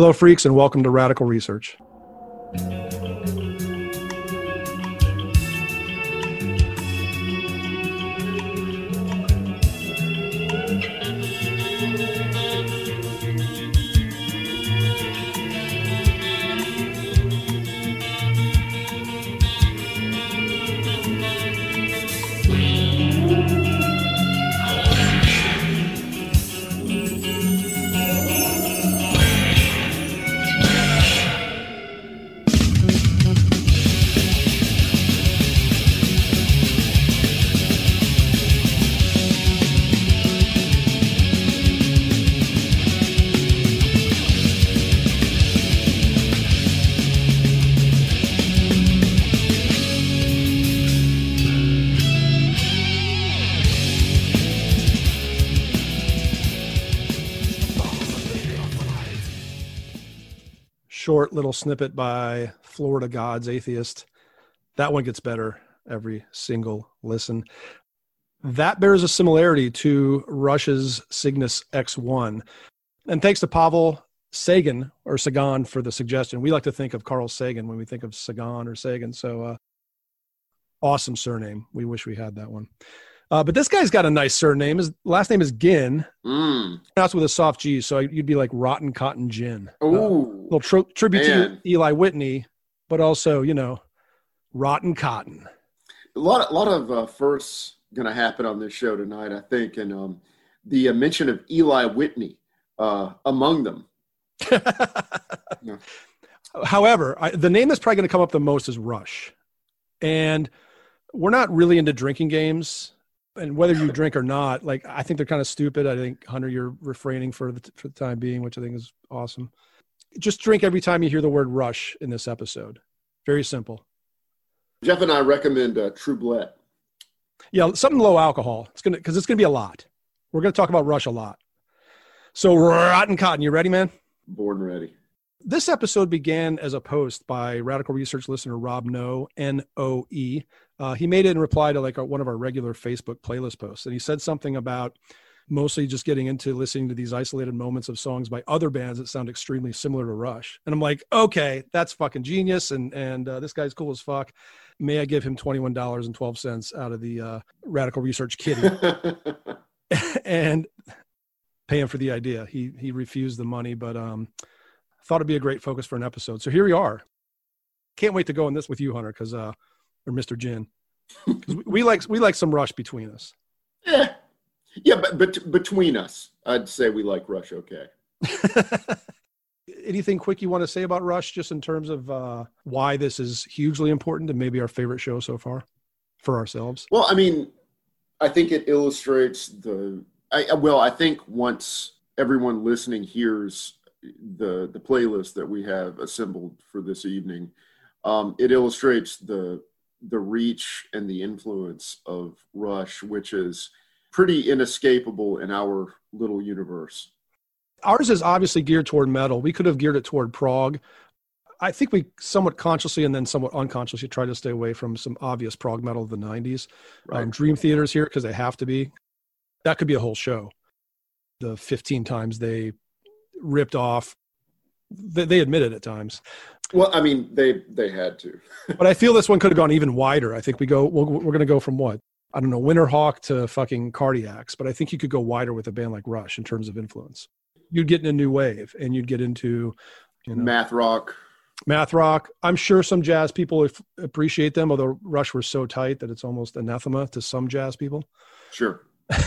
Hello, freaks, and welcome to Radical Research. Little snippet by Florida Gods Atheist. That one gets better every single listen. That bears a similarity to Rush's Cygnus X1. And thanks to Pavel Sagan or Sagan for the suggestion. We like to think of Carl Sagan when we think of Sagan or Sagan. So, uh, awesome surname. We wish we had that one. Uh, but this guy's got a nice surname. His last name is Ginn. Mm. That's with a soft G, so you'd be like Rotten Cotton Gin. Uh, Ooh. little tri- tribute Man. to Eli Whitney, but also, you know, Rotten Cotton. a lot, a lot of uh, firsts going to happen on this show tonight, I think, and um, the uh, mention of Eli Whitney uh, among them. However, I, the name that's probably going to come up the most is Rush. And we're not really into drinking games. And whether you drink or not, like I think they're kind of stupid. I think Hunter, you're refraining for the for the time being, which I think is awesome. Just drink every time you hear the word Rush in this episode. Very simple. Jeff and I recommend uh, True Bled. Yeah, something low alcohol. It's gonna because it's gonna be a lot. We're gonna talk about Rush a lot. So Rotten Cotton, you ready, man? Born ready. This episode began as a post by radical research listener Rob Noe, N O E. Uh, he made it in reply to like our, one of our regular Facebook playlist posts. And he said something about mostly just getting into listening to these isolated moments of songs by other bands that sound extremely similar to Rush. And I'm like, okay, that's fucking genius. And, and uh, this guy's cool as fuck. May I give him $21.12 out of the uh, radical research kitty? and pay him for the idea. He he refused the money, but um, thought it'd be a great focus for an episode. So here we are. Can't wait to go on this with you, Hunter, because uh, or Mr. Ginn, 'Cause we, we like we like some rush between us. yeah, yeah, but, but between us, I'd say we like Rush okay. Anything quick you want to say about Rush, just in terms of uh, why this is hugely important and maybe our favorite show so far for ourselves? Well, I mean, I think it illustrates the. I, well, I think once everyone listening hears the the playlist that we have assembled for this evening, um, it illustrates the the reach and the influence of Rush, which is pretty inescapable in our little universe. Ours is obviously geared toward metal. We could have geared it toward prog. I think we somewhat consciously and then somewhat unconsciously try to stay away from some obvious prog metal of the 90s. Right? um, dream theaters here because they have to be that could be a whole show the 15 times they ripped off they, they admit it at times well, I mean, they they had to. but i feel this one could have gone even wider i think we go we're, we're going to go from what i don't know winterhawk to fucking cardiacs but i think you could go wider with a band like rush in terms of influence you'd get in a new wave and you'd get into you know Math rock. math rock i'm sure some jazz people f- appreciate them although rush were so tight that it's almost anathema to some jazz people Sure.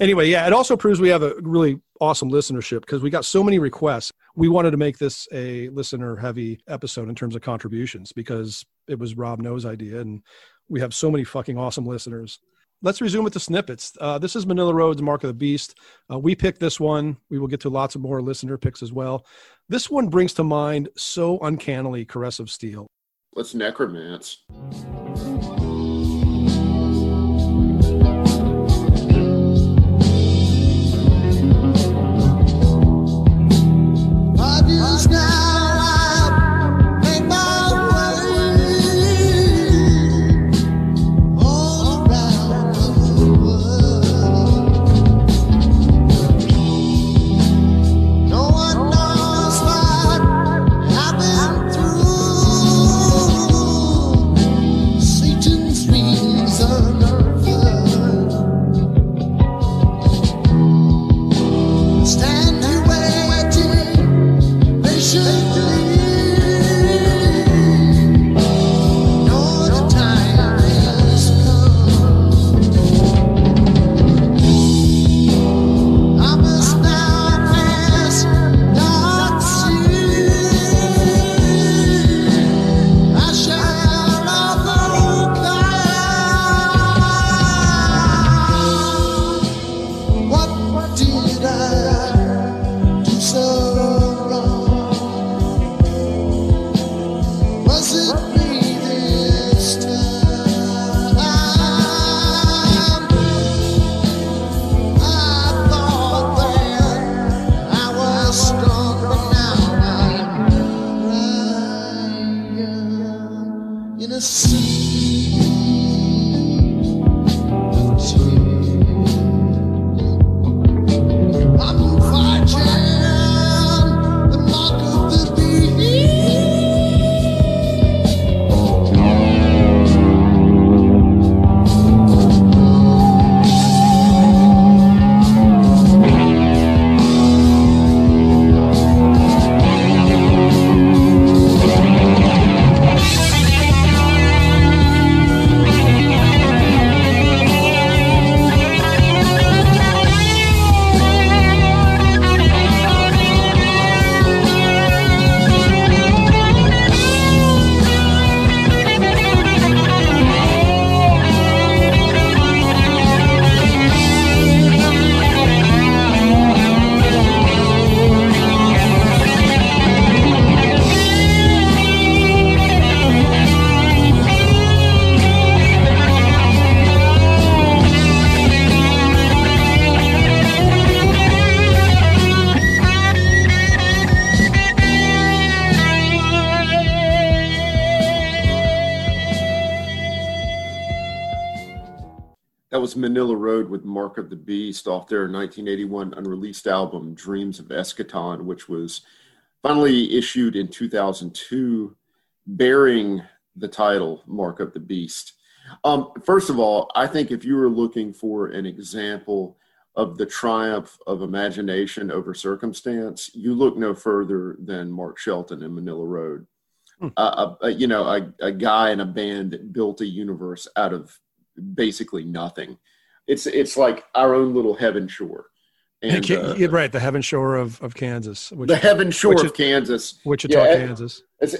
anyway, yeah, it also proves we have a really awesome listenership because we got so many requests. We wanted to make this a listener heavy episode in terms of contributions because it was Rob Noe's idea and we have so many fucking awesome listeners. Let's resume with the snippets. Uh, this is Manilla Road's Mark of the Beast. Uh, we picked this one. We will get to lots of more listener picks as well. This one brings to mind so uncannily Caress of Steel. Let's necromance. Of the Beast off their 1981 unreleased album Dreams of Eschaton, which was finally issued in 2002, bearing the title Mark of the Beast. Um, first of all, I think if you were looking for an example of the triumph of imagination over circumstance, you look no further than Mark Shelton and Manilla Road. Hmm. Uh, a, a- you know, a, a guy in a band that built a universe out of basically nothing. It's it's like our own little heaven shore, and uh, yeah, right, the heaven shore of, of Kansas, which, the heaven shore of Kansas, Wichita, yeah, Kansas. as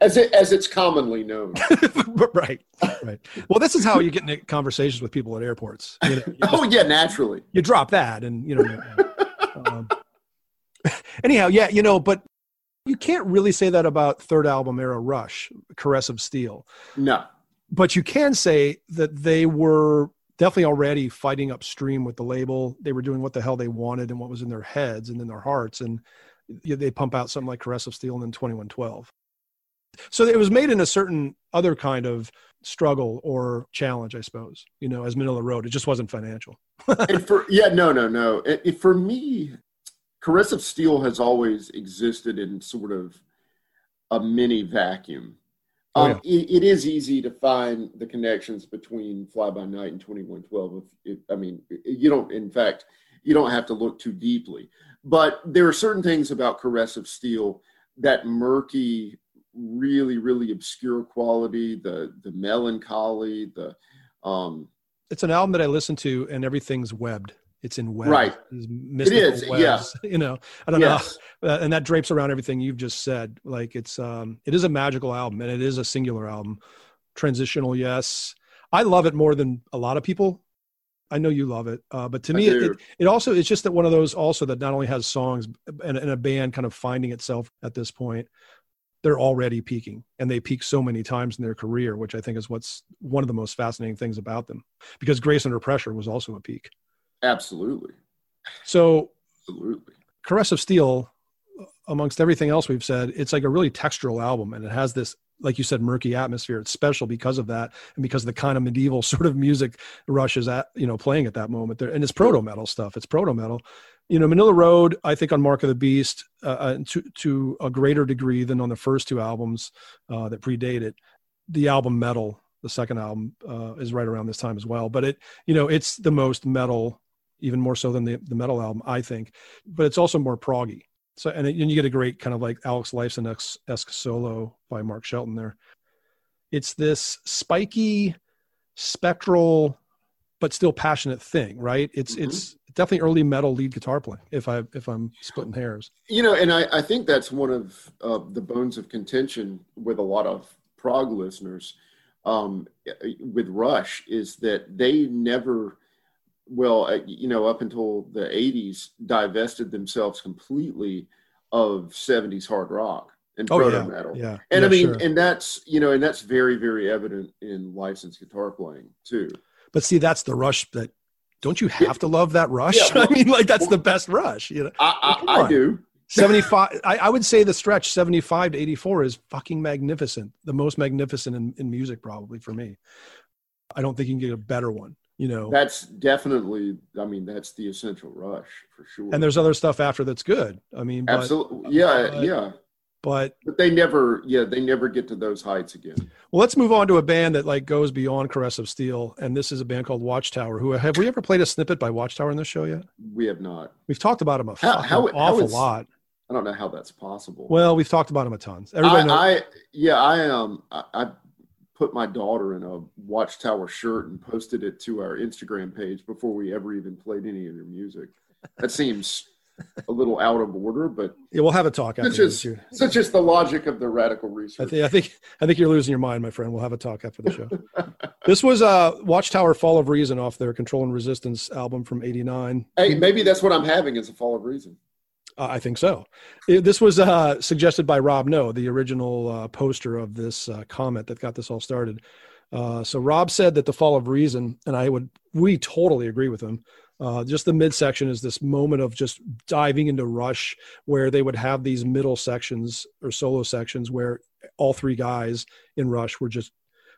as, it, as it's commonly known. right, right. Well, this is how you get into conversations with people at airports. You, know, you, oh yeah, naturally. you drop that, and you know. um, anyhow, yeah, you know, but you can't really say that about third album era Rush, Caress of Steel. No, but you can say that they were definitely already fighting upstream with the label. They were doing what the hell they wanted and what was in their heads and in their hearts. And they pump out something like Caress of Steel and then 2112. So it was made in a certain other kind of struggle or challenge, I suppose, you know, as Manilla Road. It just wasn't financial. for yeah, no, no, no. It, it- for me, Caress of Steel has always existed in sort of a mini vacuum. Oh, Um, it, it is easy to find the connections between Fly By Night and Twenty One Twelve. If, if I mean, you don't. In fact, you don't have to look too deeply. But there are certain things about Caress of Steel that murky, really, really obscure quality, the the melancholy, the um, It's an album that I listen to and everything's webbed. It's in webs. Right. It is. is, yeah. You know, I don't yes. know. uh, and that drapes around everything you've just said like it's um it is a magical album and it is a singular album transitional yes i love it more than a lot of people i know you love it uh, but to I me it, it, it also it's just that one of those also that not only has songs and, and a band kind of finding itself at this point they're already peaking and they peak so many times in their career which i think is what's one of the most fascinating things about them because grace under pressure was also a peak Absolutely. so Absolutely. Caress of Steel, amongst everything else we've said, it's like a really textural album, and it has this, like you said, murky atmosphere. It's special because of that, and because of the kind of medieval sort of music Rush is at, you know, playing at that moment. There, and it's proto metal stuff. It's proto metal. You know, Manilla Road, I think on Mark of the Beast, uh, uh, to to a greater degree than on the first two albums uh, that predate it. The album Metal, the second album, uh, is right around this time as well. But it, you know, it's the most metal, even more so than the the metal album, I think. But it's also more proggy. So and, it, and you get a great kind of like Alex Lifeson esque solo by Mark Shelton there. It's this spiky, spectral, but still passionate thing, right? It's Mhm. it's definitely early metal lead guitar playing. If I if I'm splitting hairs, You know, and I, I think that's one of uh, the bones of contention with a lot of prog listeners um, with Rush is that they never, well, uh, you know, up until the 80s, divested themselves completely of 70s hard rock and oh proto yeah, metal. yeah. And yeah, I mean, sure. and that's, you know, and that's very, very evident in Lifeson's guitar playing too. but see, that's the rush that. Don't you have to love that rush? Yeah, well- I mean, like that's well- the best rush, you know. I, I, I do. 75 I, I would say the stretch 75 to 84 is fucking magnificent the most magnificent in, in music probably for me i don't think you can get a better one you know That's definitely. I mean, that's the essential rush for sure. and there's other stuff after that's good i mean but, absolutely, yeah, but- yeah. but But they never, yeah, they never get to those heights again. well let's move on to a band that like goes beyond caress of steel and this is a band called watchtower who have we ever played a snippet by watchtower in this show yet We have not. we've talked about them a How- how- awful lot I don't know how that's possible. well we've talked about them a ton everybody knows I, I yeah, I um I, I put my daughter in a Watchtower shirt and posted it to our Instagram page before we ever even played any of your music. That seems a little out of order, but yeah, we'll have a talk after such this. is such is the logic of the radical I think I think I think you're losing your mind, my friend. We'll have a talk after the show. this was uh Watchtower Fall of Reason off their Control and Resistance album from 89. hey, maybe that's what I'm having is a fall of reason. Uh, I think so. It- this was uh suggested by Rob Noe, the original uh, poster of this uh, comment that got this all started. Uh, so Rob said that the Fall of Reason, and I would we totally agree with him. Uh, just the midsection is this moment of just diving into Rush, where they would have these middle sections or solo sections where all three guys in Rush were just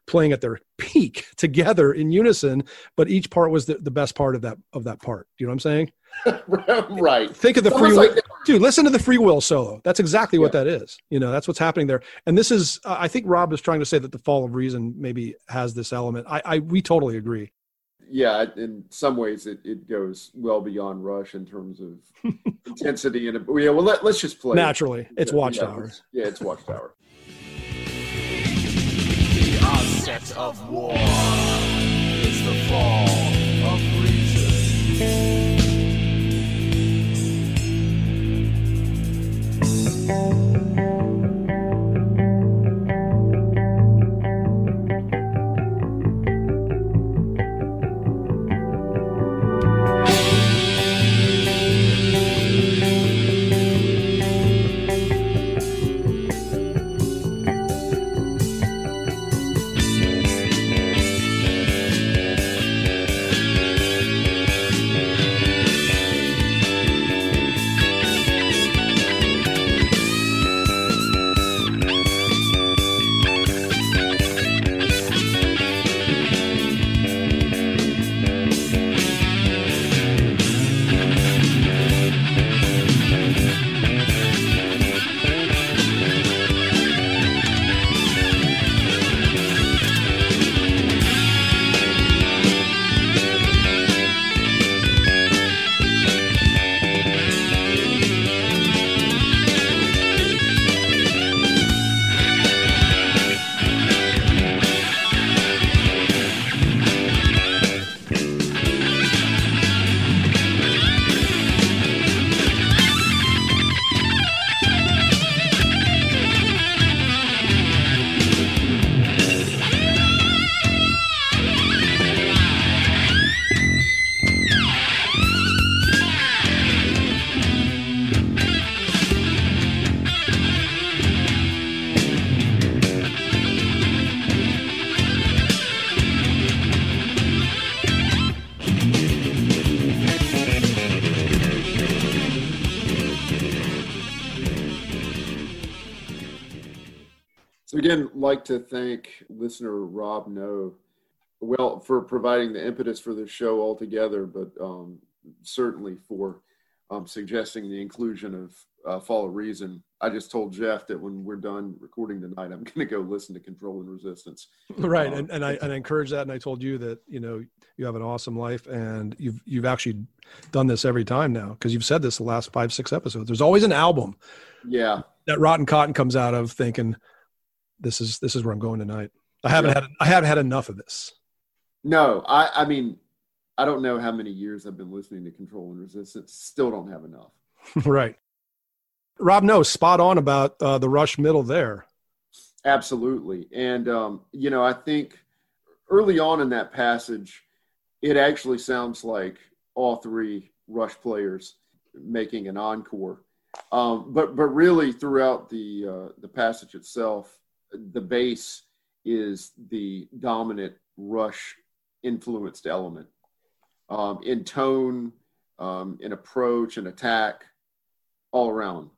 playing at their peak together in unison, but each part was the, the best part of that of that part. Do you know what I'm saying? right. Think of the free almost like dude. Listen to the free will solo. That's exactly what that is. You know, that's what's happening there. And this is, uh, I think Rob is trying to say that the Fall of Reason maybe has this element. I, I we totally agree. yeah, in some ways it, it goes well beyond Rush in terms of intensity and yeah. Well, let, let's just play. it. Naturally, it's Yeah, yeah, Watchtower. it's- Yeah, it's Watchtower. The onset of war is the fall So like to thank listener Rob Noe, well, for providing the impetus for this show altogether, but um, certainly for um, suggesting the inclusion of uh, Fall of Reason. I just told Jeff that when we're done recording tonight, I'm going to go listen to Control and Resistance. Right. Um, And, and I and I encourage that. And I told you that, you know, you have an awesome life and you've you've actually done this every time now because you've said this the last five, six episodes. There's always an album Yeah, that Rotten Cotton comes out of thinking, this is this is where I'm going tonight. I haven't had I haven't had enough of this. no, I, I mean, I don't know how many years I've been listening to Control and Resistance. Still don't have enough. right. Rob knows spot on about uh, the rush middle there. Absolutely. And, um, you know, I think early on in that passage, it actually sounds like all three Rush players making an encore. Um, but, but really throughout the, uh, the passage itself, the bass is the dominant Rush influenced element um, in tone, um, in approach and attack all around.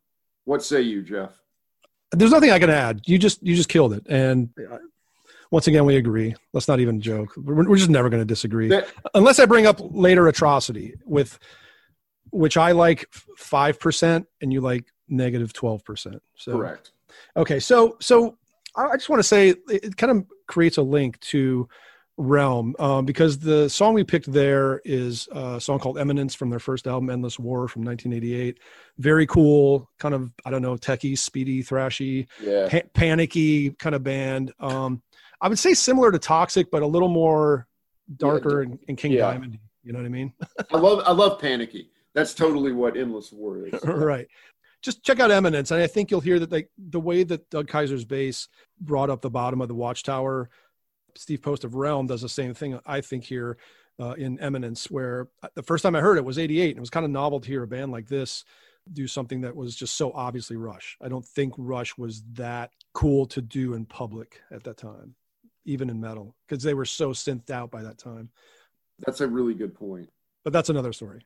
What say you, Jeff? There's nothing I can add. You just you just killed it. And uh, once again, we agree. Let's not even joke. We're, we're just never going to disagree, That- unless I bring up later atrocity with which I like five percent and you like negative twelve percent. So Correct. Okay, so so I just want to say it, kind of creates a link to Realm um, because the song we picked there is a song called Eminence from their first album, Endless War from 1988. Very cool, kind of I don't know, techie, speedy, thrashy, Yeah. pa- panicky kind of band. Um, I would say similar to Toxik, but a little more darker and, and King Yeah. Diamond. You know what I mean? I love I love Panicky. That's totally what Endless War is. right. Just check out Eminence, and I think you'll hear that like the way that Doug Keyser's bass brought up the bottom of the Watchtower. Steve Post of Realm does the same thing. I think here uh, in Eminence, where uh, the first time I heard it was '88, and it was kind of novel to hear a band like this do something that was just so obviously Rush. I don't think Rush was that cool to do in public at that time, even in metal, because they were so synthed out by that time. That's a really good point. But that's another story.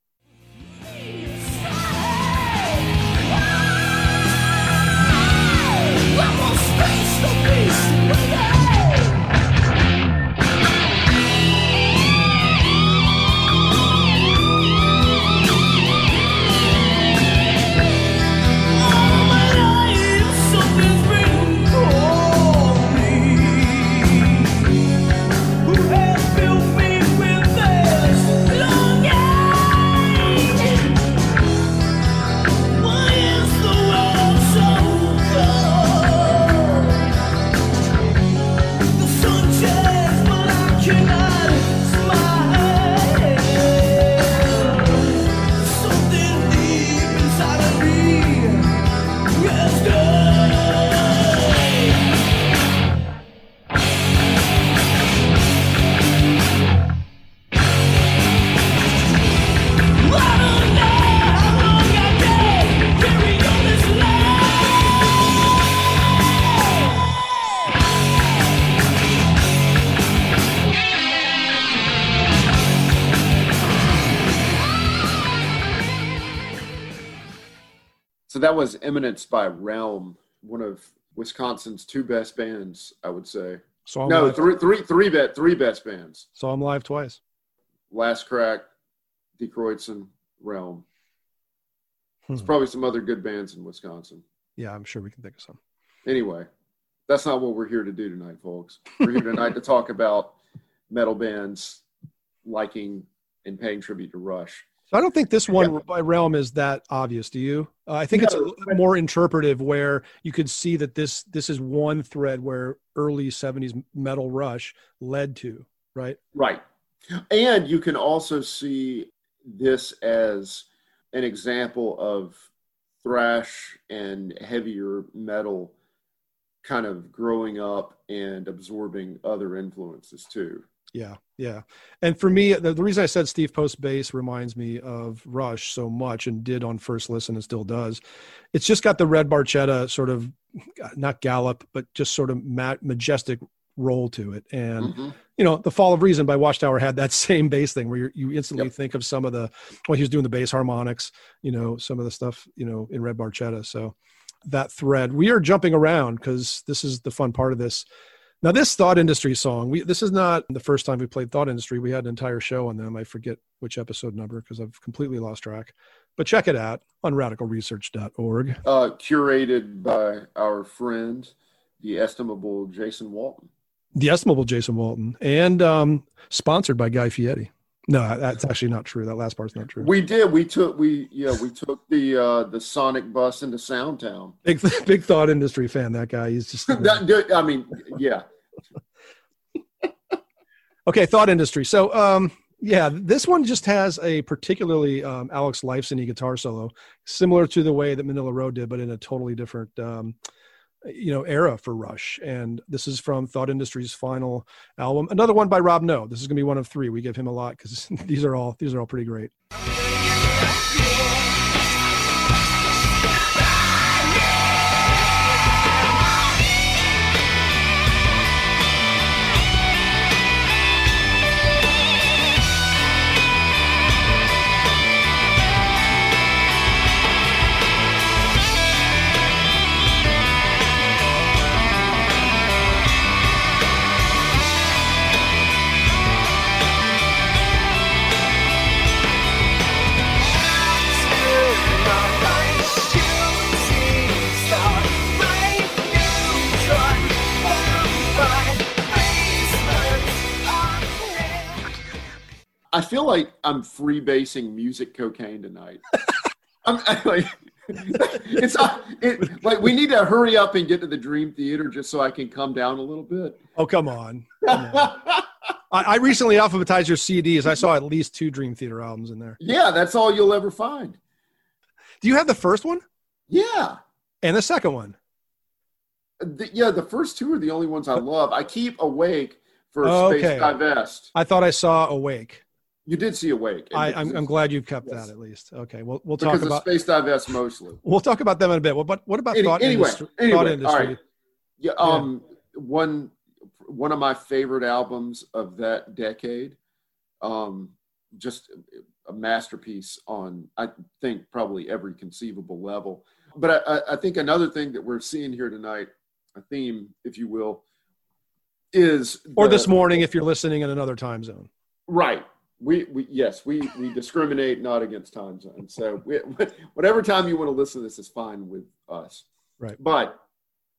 That was Eminence by Realm, one of Wisconsin's two best bands, I would say. So I'm No, three, three, three bet, three best bands. So I'm live twice. Last Crack, Detroitson, Realm. There's Hmm. probably some other good bands in Wisconsin. Yeah, I'm sure we can think of some. Anyway, that's not what we're here to do tonight, folks. We're here tonight to talk about metal bands liking and paying tribute to Rush. So I don't think this one Yeah. by Realm is that obvious. Do you? Uh, I think it's a little more interpretive, where you could see that this this is one thread where early '70s metal rush led to. Right? Right. And you can also see this as an example of thrash and heavier metal kind of growing up and absorbing other influences too. Yeah, yeah. And for me, the, the reason I said Steve Post bass reminds me of Rush so much, and did on first listen, and still does. It's just got the red barchetta sort of, not gallop, but just sort of ma- majestic roll to it, and Mhm. you know, the Fall of Reason by Watchtower had that same bass thing where you you instantly Yep. think of some of the when he was doing the bass harmonics, you know, some of the stuff, you know, in Red Barchetta. So that thread, we are jumping around because this is the fun part of this. Now, this Thought Industry song, we this is not the first time we played Thought Industry. We had an entire show on them. I forget which episode number because I've completely lost track. But check it out on radicalresearch.org. Uh, curated by our friend, the estimable Jason Walton. The estimable Jason Walton and um, sponsored by Guy Fieri. No, that's actually not true. That last part's not true. We did. We took. We yeah. We took the uh, the Sonic bus into Soundtown. big big thought industry fan that guy he's just That, I mean, yeah. okay thought industry so um yeah this one just has a particularly um, alex lifeson guitar solo similar to the way that manilla road did but in a totally different um you know era for rush and this is from thought industry's final album another one by rob noe this is going to be one of three. We give him a lot because these are all these are all pretty great I feel like I'm freebasing music cocaine tonight. I'm I, like, it's uh, it, like we need to hurry up and get to the Dream Theater just so I can come down a little bit. Oh, come on. Come on. I, I recently alphabetized your CDs. I saw at least two Dream Theater albums in there. yeah, that's all you'll ever find. Do you have the first one Yeah. and the second one? The, yeah, the first two are the only ones I love. I keep awake for Oh, Space okay. Divest. I thought I saw Awake. You did see Awake. I, I'm, I'm glad you kept Yes. that at least. Okay, well, we'll talk because about Space-Dye Vest mostly. we'll talk about them in a bit. But what about Any- thought anyway, industry? anyway, thought industry? right. Yeah, um, one one of my favorite albums of that decade. Um, just a masterpiece on I think probably every conceivable level. But I, I- I think another thing that we're seeing here tonight, a theme, if you will, is Or the- this morning if you're listening in another time zone. Right. We, we yes we we discriminate not against time zones. So we, whatever time you want to listen to this is fine with us. Right. But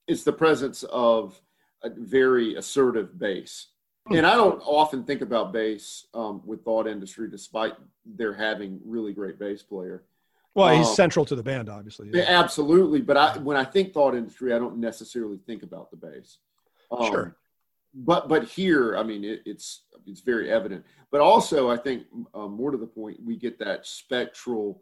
it's the presence of a very assertive bass, and I don't often think about bass um, with Thought Industry, despite their having really great bass player. Well, he's Um, central to the band, obviously. Yeah, absolutely. But I, when I think Thought Industry, I don't necessarily think about the bass. Um, Sure. But but here, I mean, it, it's it's very evident. But also, I think um, more to the point, we get that spectral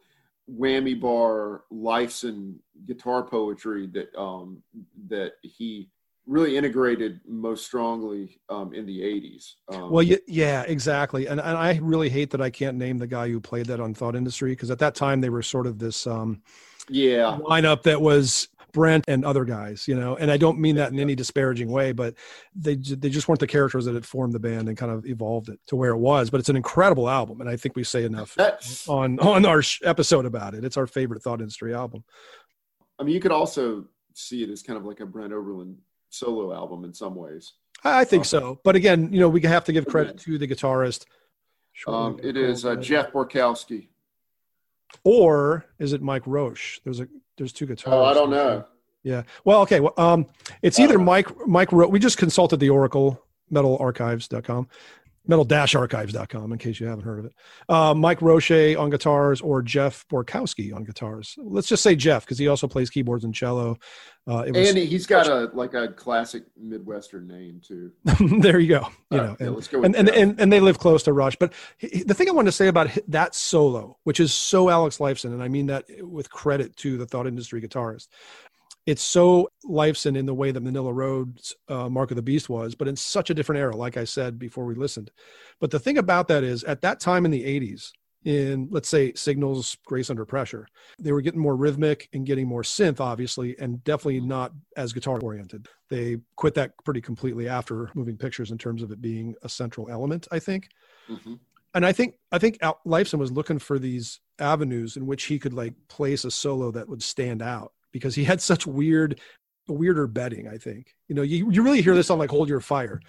whammy bar Lifeson guitar poetry that um, that he really integrated most strongly um, in the '80s. Um, Well, yeah, yeah, exactly. And, and I really hate that I can't name the guy who played that on Thought Industry because at that time they were sort of this um, yeah, lineup that was Brent and other guys, you know. And I don't mean that in any disparaging way, but they they just weren't the characters that had formed the band and kind of evolved it to where it was. But it's an incredible album, and I think we say enough that's. on on our episode about it. It's our favorite Thought Industry album. I mean, you could also see it as kind of like a Brent Oberlin solo album in some ways. I, I think Um, so. But again, you know, we have to give credit to the guitarist. Um, it is uh, Jeff Borkowski. or is it Mike Roche? There's a there's two guitarists. Oh, I don't know. Yeah. Well, okay. Well, um, it's either. Mike Mike. Ro- we just consulted the Oracle metalarchives.com, metal-archives.com in case you haven't heard of it. Uh, Mike Roche on guitars or Jeff Borkowski on guitars. Let's just say Jeff because he also plays keyboards and cello. Uh, it was, And he's got a like a classic Midwestern name too. there you go. You know, right, yeah, and, let's go and, and, and and they live close to Rush. But he- the thing I wanted to say about that solo, which is so Alex Lifeson, and I mean that with credit to the Thought Industry guitarist, it's so Lifeson in the way that Manilla Road's uh, Mark of the Beast was, but in such a different era, like I said before we listened. But the thing about that is, at that time in the '80s, in let's say Signals, Grace Under Pressure, they were getting more rhythmic and getting more synth, obviously, and definitely not as guitar oriented. They quit that pretty completely after moving pictures in terms of it being a central element, I think. Mhm. And I think I think Lifeson was looking for these avenues in which he could like place a solo that would stand out because he had such weird, weirder bedding. I think you know you you really hear this on like Hold Your Fire,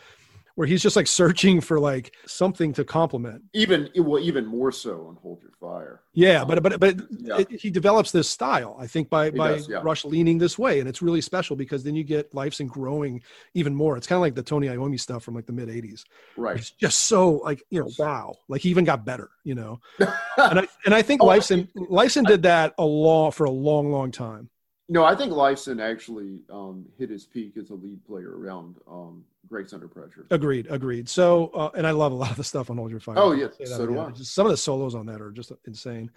where he's just like searching for like something to complement. Even well, even more so on Hold Your Fire. Yeah, but but but Yeah. it, he develops this style, I think, by by does, yeah. Rush leaning this way, and it's really special because then you get Lifeson growing even more. It's kind of like the Tony Iommi stuff from like the mid '80s. Right. It's just so like you know, wow, like he even got better, you know. And I and I think Oh, Lifeson Lifeson did that a long for a long, long time. No, I think Lifeson actually um, hit his peak as a lead player around um, Grace Under Pressure. Agreed, agreed. So, uh, and I love a lot of the stuff on Hold Your Fire. Oh, yeah, so do. I. Just Some of the solos on that are just insane.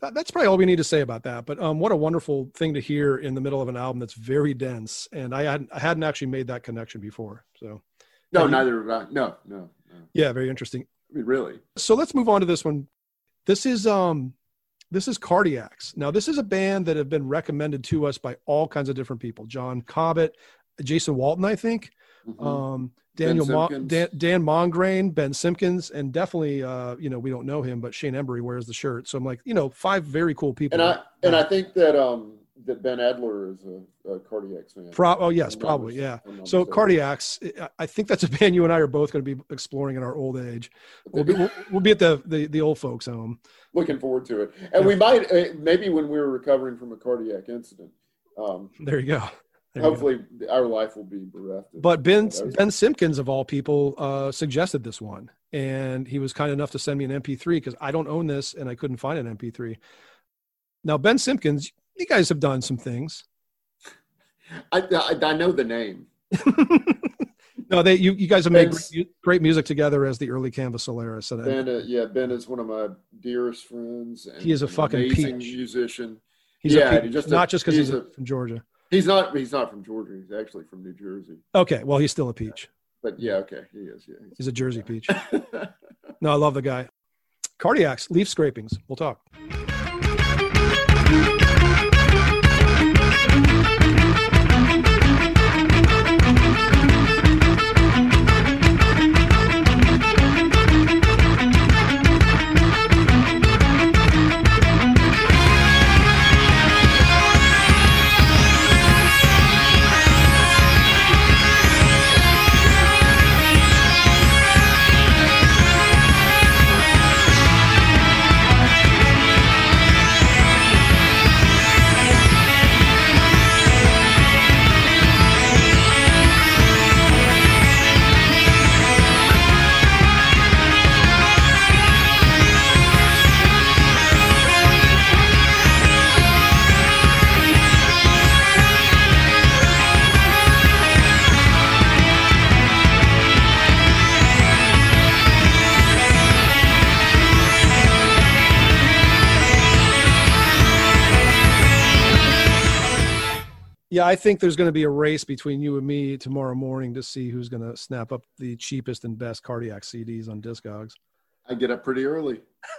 That, that's probably all we need to say about that. But um, what a wonderful thing to hear in the middle of an album that's very dense, and I hadn't, I hadn't actually made that connection before. So, No, Have you- neither did I. No, no, no. yeah, very interesting. I mean, really. so let's move on to this one. This is um this is Cardiacs. Now this is a band that have been recommended to us by all kinds of different people. John Cobbett, Jason Walton, I think, Mhm. um, Daniel Mo- Dan, Dan Mongrain, Ben Simpkins, and definitely uh, you know we don't know him, but Shane Embury wears the shirt. So I'm like, you know, five very cool people. and I and I think that um that Ben Adler is a, a cardiac fan. Pro- oh yes, I'm probably yeah. if I'm not So. Cardiacs, I- think that's a band you and I are both going to be exploring in our old age. We'll be, we'll, we'll be at the, the the old folks home. Looking forward to it, and we might uh, maybe when we were recovering from a cardiac incident. Um, There you go. There you go. hopefully our life will be bereft. of But Ben. Ben Simpkins of all people uh, suggested this one, and he was kind enough to send me an MP3 because I don't own this and I couldn't find an MP3. Now Ben Simpkins, you guys have done some things. I, I, I know the name. no, they you, you guys have made Ben's- great, great music together as the early Canvas Solaris. And Ben, uh, yeah, Ben is one of my dearest friends. And He is a fucking amazing peach. musician. he's yeah, a, he just a- not just because he's, he's a, a- from Georgia. He's not. He's not from Georgia. He's actually from New Jersey. Okay, well he's still a peach. But yeah, okay, he is. Yeah, He's a Jersey peach. No, I love the guy. Cardiacs, leaf scrapings. We'll talk. I think there's going to be a race between you and me tomorrow morning to see who's going to snap up the cheapest and best cardiac CDs on Discogs. I get up pretty early.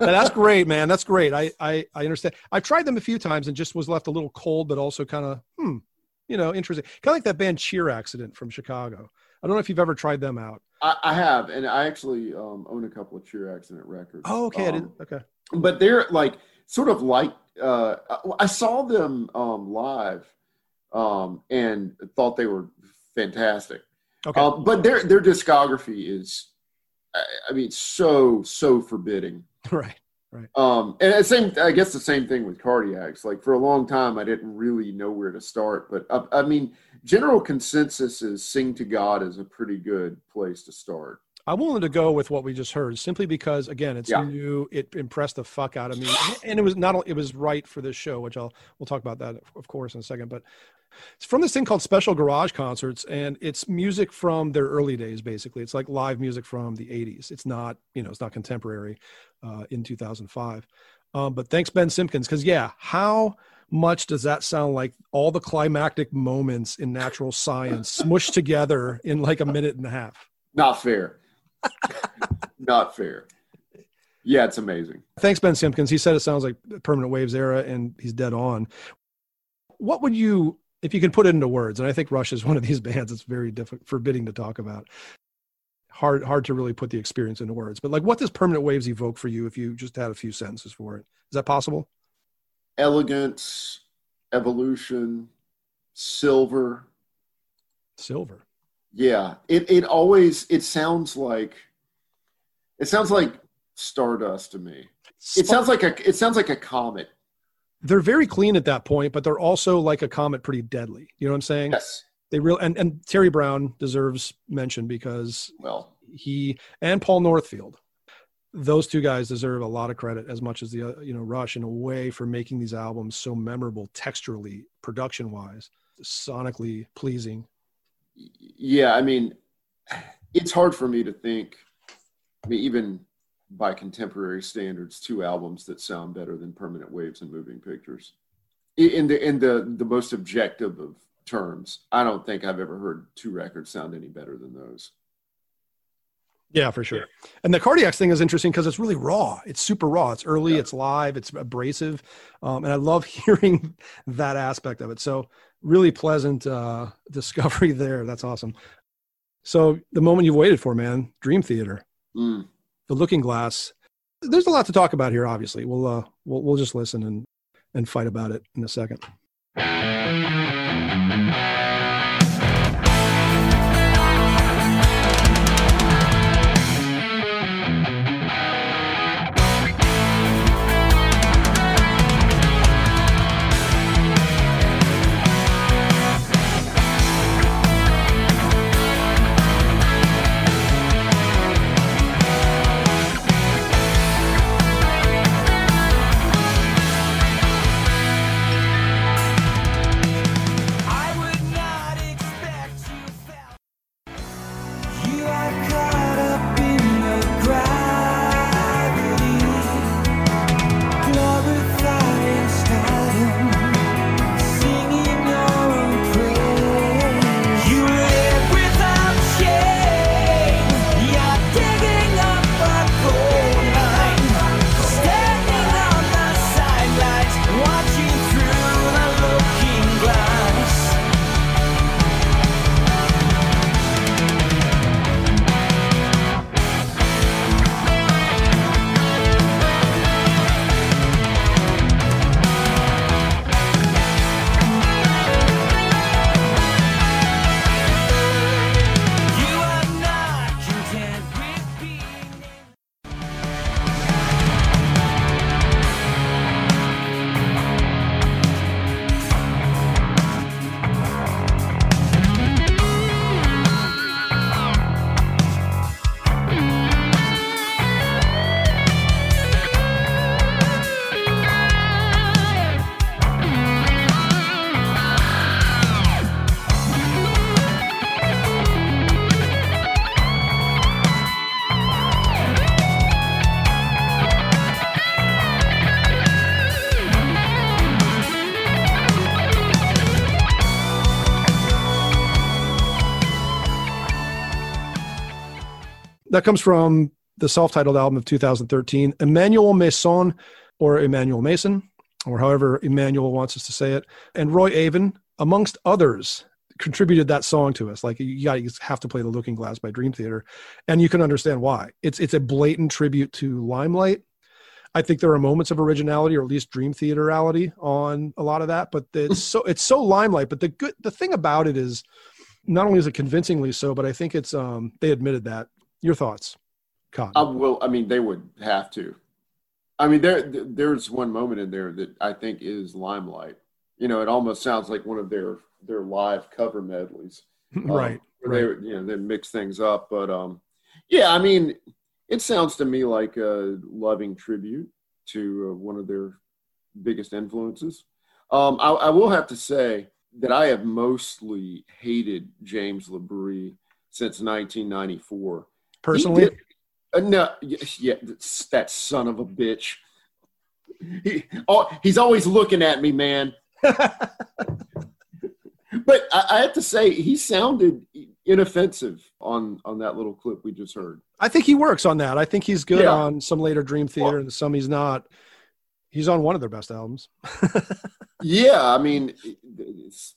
That's great, man. That's great. I, I I understand. I've tried them a few times and just was left a little cold, but also kind of hmm, you know, interesting. Kind of like that band Cheer Accident from Chicago. I don't know if you've ever tried them out. I, I have, and I actually um, own a couple of Cheer Accident records. Oh, okay. I Um, didn't. Okay. but they're like sort of like uh, I saw them um, live um, and thought they were fantastic. Okay. Um, but their their discography is, I, I mean, so so forbidding. right. Right. Um, and same, I guess the same thing with cardiacs. Like for a long time, I didn't really know where to start. But I, I mean, general consensus is "Sing to God" is a pretty good place to start. I'm willing to go with what we just heard simply because again, it's Yeah. new. It impressed the fuck out of me, and it was not. It was right for this show, which I'll we'll talk about that of course in a second. But it's from this thing called Special Garage Concerts, and it's music from their early days. Basically, it's like live music from the '80s. It's not you know it's not contemporary uh, in 2005. Um, but thanks Ben Simpkins because yeah, how much does that sound like all the climactic moments in natural science smushed together in like a minute and a half? Not fair. Not fair. Yeah, it's amazing. Thanks, Ben Simpkins. He said it sounds like Permanent Waves era, and he's dead on. What would you, if you can put it into words? And I think Rush is one of these bands that's very difficult, forbidding to talk about. Hard, hard to really put the experience into words. But like, what does Permanent Waves evoke for you? If you just had a few sentences for it, is that possible? Elegance, evolution, silver. Silver. Yeah, it it always it sounds like it sounds like stardust to me. It sounds like a it sounds like a comet. they're very clean at that point, but they're also like a comet, pretty deadly. You know what I'm saying? Yes. They real and and Terry Brown deserves mention because Well, he and Paul Northfield. Those two guys deserve a lot of credit as much as the uh, you know Rush in a way for making these albums so memorable texturally, production wise, sonically pleasing. Yeah, I mean, it's hard for me to think. I mean, even by contemporary standards, two albums that sound better than Permanent Waves and Moving Pictures. In the in the the most objective of terms, I don't think I've ever heard two records sound any better than those. Yeah, for sure. And the Cardiacs thing is interesting because it's really raw. It's super raw. It's early. Yeah. It's live. It's abrasive, um, and I love hearing that aspect of it. So really pleasant uh, discovery there. That's awesome. So the moment you've waited for, man, Dream Theater. Mm. the looking glass there's a lot to talk about here obviously we'll uh we'll, we'll just listen and and fight about it in a second That comes from the self-titled album of 2013, Emmanuel Mason, or Emmanuel Mason, or however Emmanuel wants us to say it, and Roy Avon, amongst others, contributed that song to us. Like you you have to play the Looking Glass by Dream Theater, and you can understand why. It's it's a blatant tribute to Limelight. I think there are moments of originality or at least Dream Theaterality on a lot of that, but it's so it's so Limelight. But the good the thing about it is, not only is it convincingly so, but I think it's um they admitted that. Your thoughts, Cotton? I will. I mean, they would have to. I mean, there there's one moment in there that I think is limelight. You know, it almost sounds like one of their their live cover medleys. Um, right. where right. They you know they mix things up, but um, yeah. I mean, it sounds to me like a loving tribute to uh, one of their biggest influences. Um, I, I will have to say that I have mostly hated James LaBrie since 1994. Personally, uh, no, yeah, that son of a bitch. He, oh, he's always looking at me, man. But I, I have to say, he sounded inoffensive on on that little clip we just heard. I think he works on that. I think he's good Yeah. on some later Dream Theater and some he's not. He's on one of their best albums. Yeah, I mean, it's,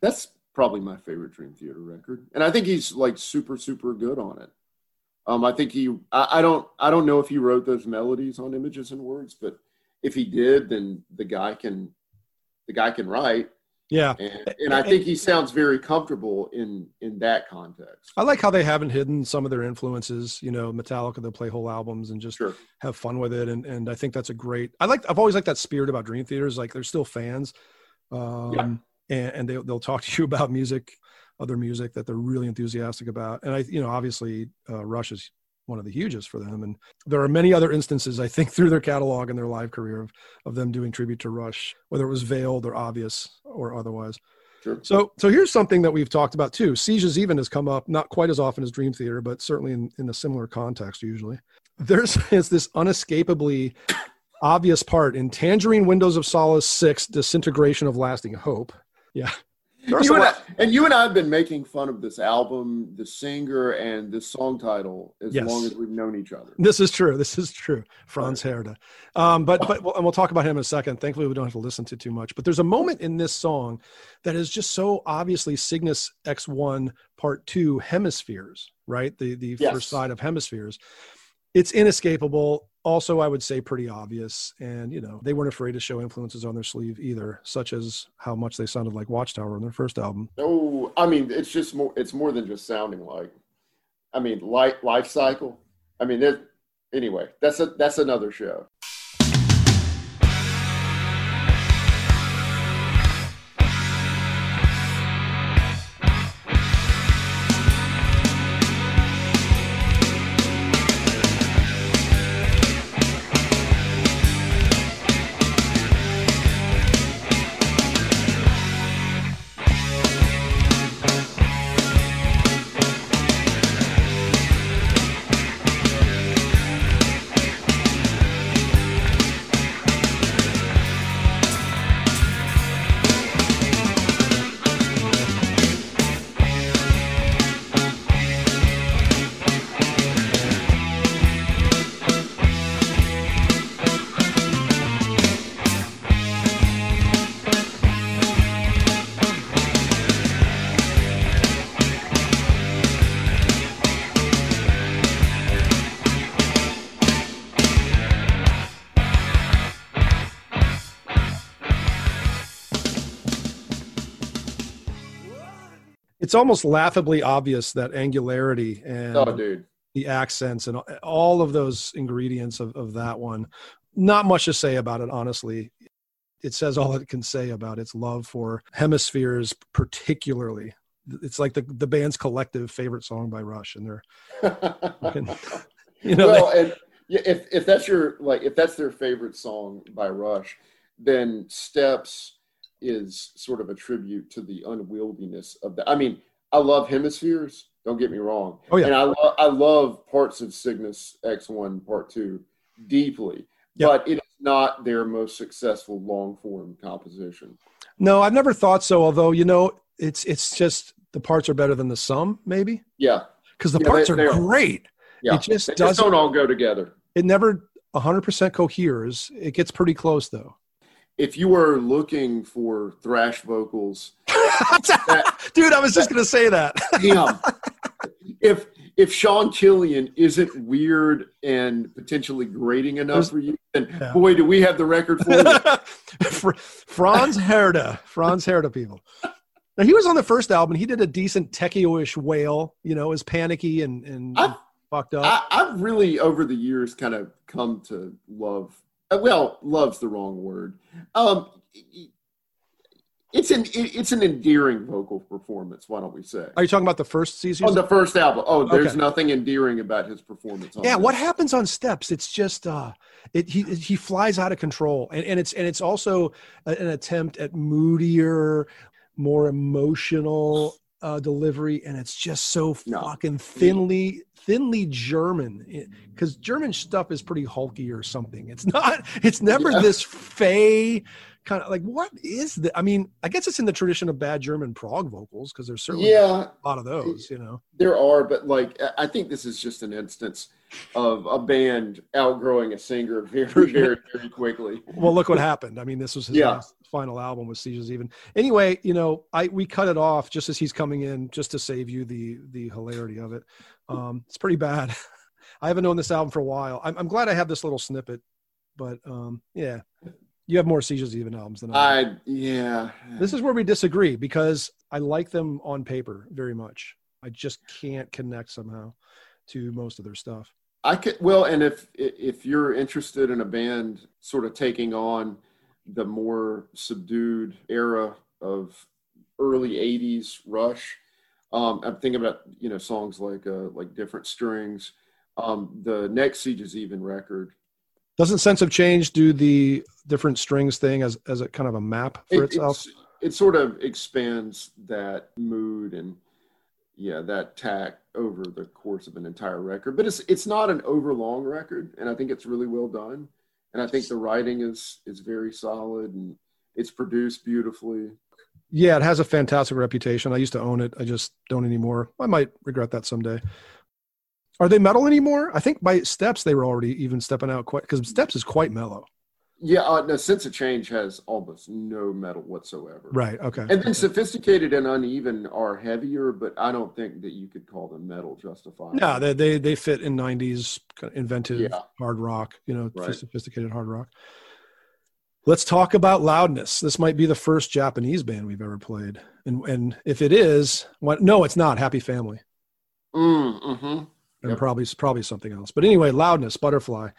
that's probably my favorite Dream Theater record, and I think he's like super super good on it. Um, I think he. I, I don't. I don't know if he wrote those melodies on Images and Words, but if he did, then the guy can. The guy can write, yeah. and, and I think he sounds very comfortable in in that context. I like how they haven't hidden some of their influences. You know, Metallica, they'll play whole albums and just Sure. have fun with it. And and I think that's a great. I like. I've always liked that spirit about Dream Theaters. Like they're still fans, um, Yeah. and and they they'll talk to you about music, other music that they're really enthusiastic about. And I, you know, obviously, uh, Rush is one of the hugest for them. And there are many other instances I think through their catalog and their live career of of them doing tribute to Rush, whether it was veiled or obvious or otherwise. Sure. So, so here's something that we've talked about too. Sieges even has come up not quite as often as Dream Theater, but certainly in, in a similar context usually. There's is this unescapably obvious part in Tangerine Windows of Solace Six: Disintegration of Lasting Hope. Yeah, You and, I, and you and I have been making fun of this album, the singer, and this song title as Yes. long as we've known each other. This is true. This is true. Franz Herde. Um, but but and we'll talk about him in a second. Thankfully, we don't have to listen to too much. But there's a moment in this song that is just so obviously Cygnus X1 Part Two Hemispheres, right? The the Yes. first side of Hemispheres. It's inescapable. Also, I would say pretty obvious. And you know, they weren't afraid to show influences on their sleeve either, such as how much they sounded like Watchtower on their first album. Oh, I mean, it's just more. It's more than just sounding like. I mean, life life cycle. I mean, it, anyway, that's a that's another show. Almost laughably obvious that angularity and Oh, dude. the accents and all of those ingredients of, of that one. Not much to say about it, honestly. It says all it can say about its love for hemispheres, particularly. It's like the, the band's collective favorite song by Rush, and they're you know well, and if if that's your like if that's their favorite song by Rush, then Steps is sort of a tribute to the unwieldiness of the. I mean, I love Hemispheres. Don't get me wrong. Oh, yeah. And I love I love parts of Cygnus X One Part Two deeply, Yeah. but it is not their most successful long form composition. no, I've never thought so. Although you know, it's it's just the parts are better than the sum, maybe Yeah, because the Yeah, parts they- are they are. great. Yeah, It just they doesn't- don't all go together. It never 100% coheres. It gets pretty close though. If you were looking for thrash vocals, Dude, I was just going to say that. damn. if if Sean Killian isn't weird and potentially grating enough There's- for you, then Yeah. boy, do we have the record for you. Fr- Franz Herde, Franz Herde people. Now he was on the first album. He did a decent Tecchio-ish wail. You know, is panicky and and I- fucked up. I, I've really over the years kind of come to love. Uh, Well, love's the wrong word. Um, it's an it's an endearing vocal performance. Why don't we say Are you talking about the first season? on the first album? Oh, there's Okay. nothing endearing about his performance. On yeah, this. what happens on steps? It's just uh, it he he flies out of control, and and it's and it's also an attempt at moodier, more emotional uh, delivery, and it's just so No. fucking thinly thinly German because German stuff is pretty hulky or something. It's not. It's never Yeah. this fey kind of like what is that? I mean, I guess it's in the tradition of bad German prog vocals because there's certainly Yeah, a lot of those. You know. there are, but like I- I think this is just an instance of a band outgrowing a singer very, very, very quickly. well look what happened i mean this was his Yeah. last final album with Sieges Even. Anyway you know i we cut it off just as he's coming in just to save you the the hilarity of it. Um it's pretty bad. I haven't known this album for a while. I'm, I'm glad i have this little snippet but um yeah. You have more Sieges Even albums than I, do. I yeah. this is where we disagree because i like them on paper very much. I just can't connect somehow to most of their stuff. I could well, and if if you're interested in a band sort of taking on the more subdued era of early '80s Rush, um, I'm thinking about you know songs like uh, like Different Strings. Um, the next Sieges Even record. doesn't sense of change do the different strings thing as as a kind of a map for It, itself it sort of expands that mood and yeah that tack over the course of an entire record but it's it's not an overlong record and i think it's really well done and i think the writing is is very solid and it's produced beautifully Yeah, it has a fantastic reputation. I used to own it. I just don't anymore. I might regret that someday. Are they metal anymore? I think by Steps they were already even stepping out quite because Steps is quite mellow. Yeah uh, no sense of change has almost no metal whatsoever Right. Okay. and then sophisticated and uneven are heavier but i don't think that you could call them metal justified no, they they they fit in '90s kind of inventive Yeah. hard rock. You know, Right. sophisticated hard rock. Let's talk about loudness. This might be the first Japanese band we've ever played, and and if it is, what? No, it's not. Happy Family. mm, hmm and Yep. probably probably something else. But anyway, loudness, butterfly.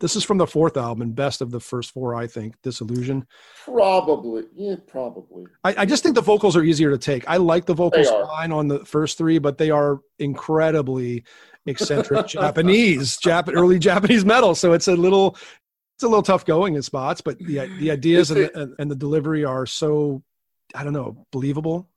This is from the fourth album, and best of the first four, I think. Disillusion. probably yeah probably I, I just think the vocals are easier to take. I like the vocals fine on the first three, but they are incredibly eccentric Japanese, Jap- early Japanese metal. So it's a little it's a little tough going in spots, but the the ideas and the, and the delivery are so I don't know believable.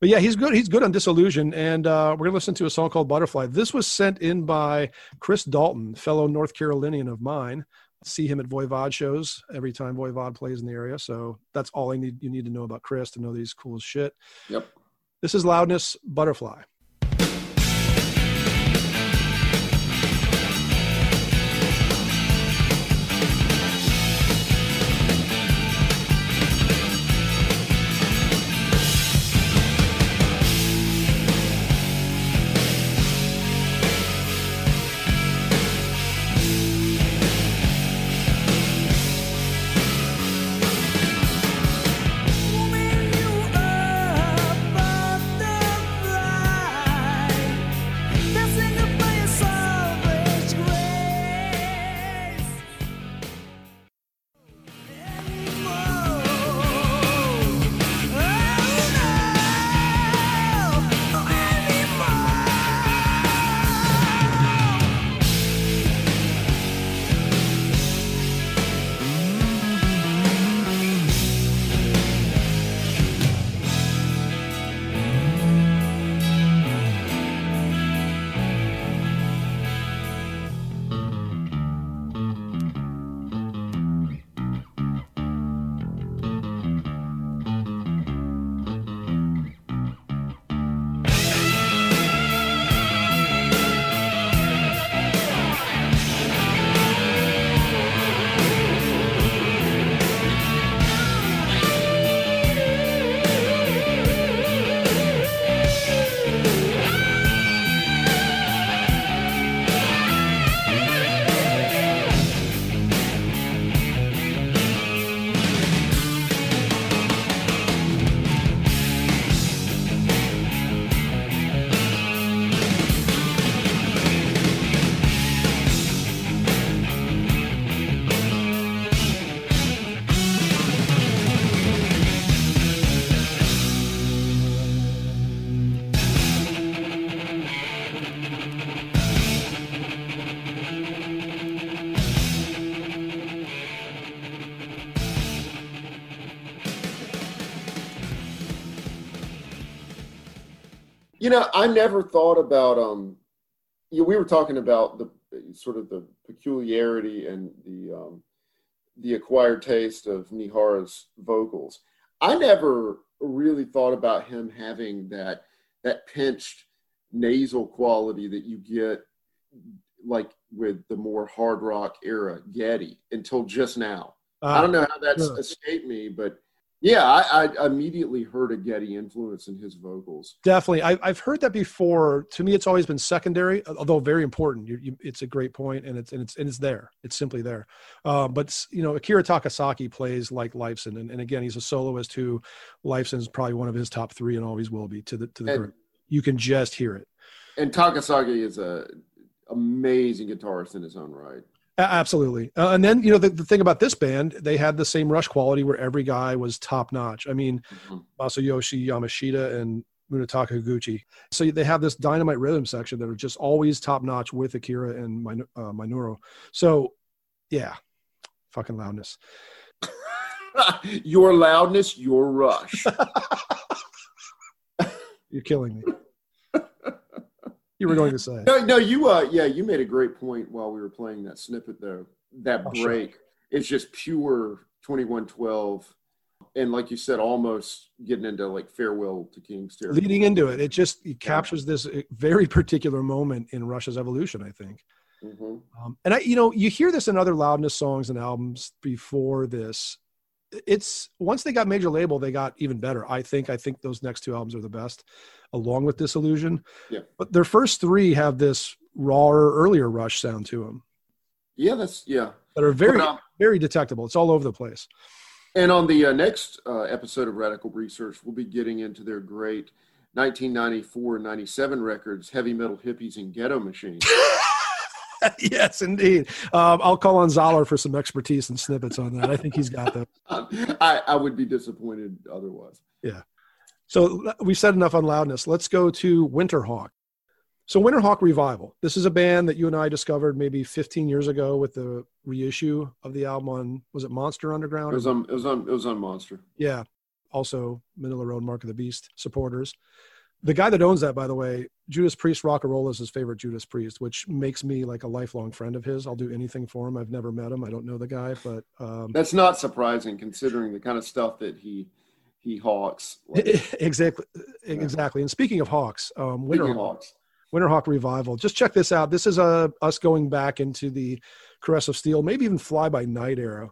But yeah, he's good. He's good on Disillusion, and uh, we're gonna listen to a song called Butterfly. This was sent in by Chris Dalton, fellow North Carolinian of mine. See him at Voivod shows every time Voivod plays in the area. So that's all I need. You need to know about Chris to know that he's cool as shit. yep This is Loudness Butterfly. Warming you up, butterfly. You know, I never thought about um you we were talking about the sort of the peculiarity and the um the acquired taste of Niihara's vocals. I never really thought about him having that that pinched nasal quality that you get like with the more hard rock era Geddy until just now. I don't know how that's sure. escaped me, but yeah, I, I immediately heard a Geddy influence in his vocals. Definitely, I, I've heard that before. To me, it's always been secondary, although very important. You, you, it's a great point, and it's and it's and it's there. It's simply there. Uh, but you know, Akira Takasaki plays like Lifeson, and, and again, he's a soloist who Lifeson is probably one of his top three, and always will be to the to the And- group. You can just hear it. And Takasaki is a amazing guitarist in his own right. Absolutely. Uh, and then, you know, the, the thing about this band, they had the same rush quality where every guy was top notch. I mean, Mhm. Masayoshi Yamashita and Munetaka Higuchi. So they have this dynamite rhythm section that are just always top notch with Akira and Min- uh, Minoru. So, yeah, fucking loudness. your loudness, your rush. You're killing me. You were going to say. no, no, you uh yeah, you made a great point while we were playing that snippet though. That Oh, sure. break is just pure 2112 and like you said almost getting into like farewell to King's territory. Leading into it, it just it captures this uh, very particular moment in Rush's evolution, I think. Mhm. Um, and I, you know, you hear this in other loudness songs and albums before this. It's once they got major label, they got even better. I think. I think those next two albums are the best, along with Disillusion. Yeah. But their first three have this rawer, earlier Rush sound to them Yeah, that's yeah. that are very, But, um, very detectable. It's all over the place. And on the uh, next uh, episode of Radical Research, we'll be getting into their great 1994 and 97 records, Heavy Metal Hippies and Ghetto Machines. yes, indeed. Um, I'll call on Zoller for some expertise and snippets on that. I think he's got them. I, I would be disappointed otherwise. So we've said enough on loudness. Let's go to Winterhawk. So Winterhawk Revival. This is a band that you and I discovered maybe 15 years ago with the reissue of the album on was it Monster It Underground? was on, it was on, it was on Monster. yeah. Also Manilla Road Mark of the Beast supporters. The guy that owns that, by the way, Judas Priest Rocka Rolla is his favorite Judas Priest, which makes me like a lifelong friend of his. I'll do anything for him. I've never met him. I don't know the guy, but um, That's not surprising considering the kind of stuff that he he hawks. Like, exactly, exactly. And speaking of Hawks, um, speaking of Winterhawk, hawks. Winterhawk Revival. Just check this out. This is uh, us going back into the Caress of Steel, maybe even Fly by Night era.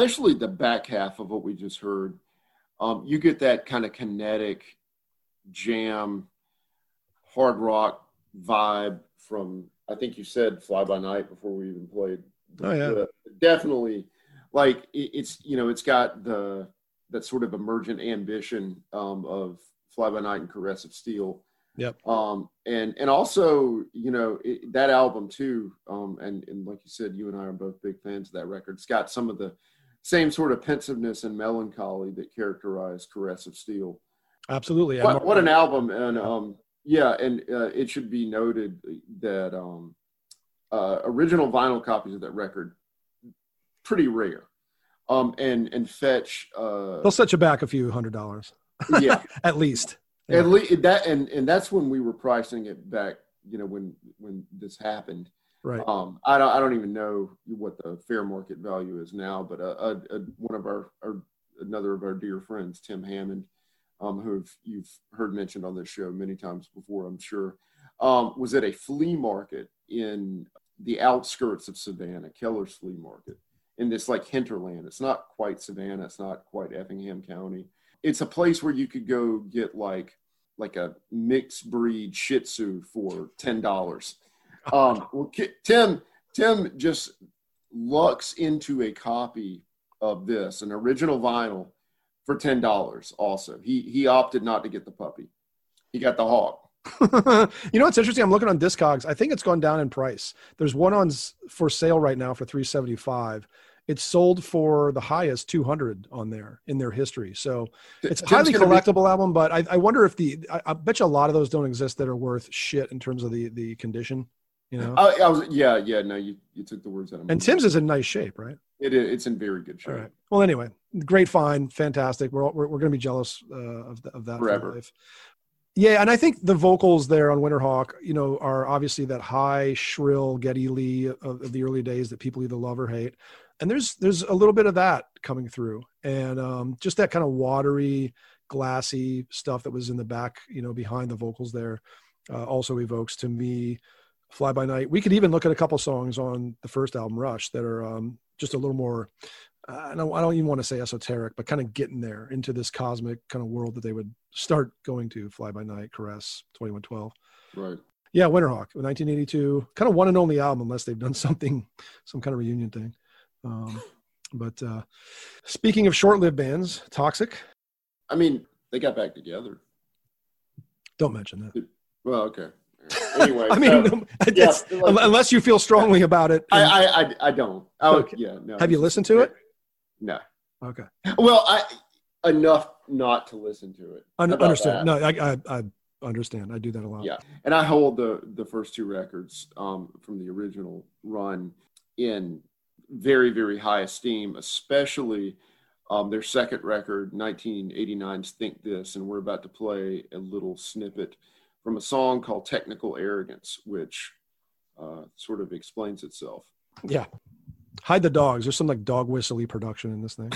Especially the back half of what we just heard. Um, you get that kind of kinetic jam, hard rock vibe from I think you said Fly By Night before we even played. Oh, yeah. clip. definitely. Like it, it's you know it's got the that sort of emergent ambition um, of Fly By Night and Caress of Steel. Yep. Um, and and also you know it, that album too. Um, and and like you said, you and I are both big fans of that record. It's got some of the same sort of pensiveness and melancholy that characterize Caress of Steel. Absolutely. What, what an album! And um, yeah, and uh, it should be noted that um, uh, original vinyl copies of that record pretty rare. Um, and and fetch uh, They'll set you back a few hundred dollars yeah, at least. at least that and and that's when we were pricing it back. You know when when this happened. Right. Um, I don't I don't even know what the fair market value is now, but one of our, our another of our dear friends, Tim Hammond, um, who you've heard mentioned on this show many times before, I'm sure, um, was at a flea market in the outskirts of Savannah, Keller's Flea Market, in this like hinterland. It's not quite Savannah, it's not quite Effingham County. It's a place where you could go get like like a mixed breed Shih Tzu for ten dollars. Um, well, Tim Tim just lucks into a copy of this, an original vinyl, for ten dollars. Also, he he opted not to get the puppy. He got the hog. you know what's interesting? I'm looking on Discogs. I think it's gone down in price. There's one on for sale right now for 375. It's sold for the highest 200 on there in their history. So it's a highly gonna be- collectible album, but I, I wonder if the I, I bet you a lot of those don't exist that are worth shit in terms of the the condition. You know, I, I was yeah yeah no you you took the words out of my and. Tim's is in nice shape, right? it is it's in very good shape. All right. Well, anyway, great find, fantastic. We're all, we're, we're going to be jealous uh, of the, of that for Forever. life. Yeah, and I think the vocals there on Winterhawk, you know, are obviously that high, shrill Geddy Lee of, of the early days that people either love or hate. And there's there's a little bit of that coming through, and um, just that kind of watery, glassy stuff that was in the back, you know, behind the vocals there, uh, also evokes to me Fly By Night. We could even look at a couple songs on the first album, Rush, that are um, just a little more. Uh, I don't, I don't even want to say esoteric, but kind of getting there into this cosmic kind of world that they would start going to. Fly By Night, Caress, Twenty One Twelve. Right. Yeah, Winterhawk, 1982, kind of one and only album, unless they've done something, some kind of reunion thing. Um, but uh, speaking of short-lived bands, Toxik. I mean they got back together. Don't mention that. Well, okay. Anyway, I mean, yeah, like- unless you feel strongly about it. I, I I I don't. I would, Okay. yeah. No. Have you listened to it? No. okay, Well, I enough not to listen to it. Un- understand. No, I, I, I understand. I do that a lot. Yeah. And I hold the the first two records um, from the original run in very very high esteem, especially um, their second record, 1989's "Think This," and we're about to play a little snippet from a song called "Technical Arrogance," which uh, sort of explains itself. Yeah. Hide the dogs. There's some like dog whistly production in this thing.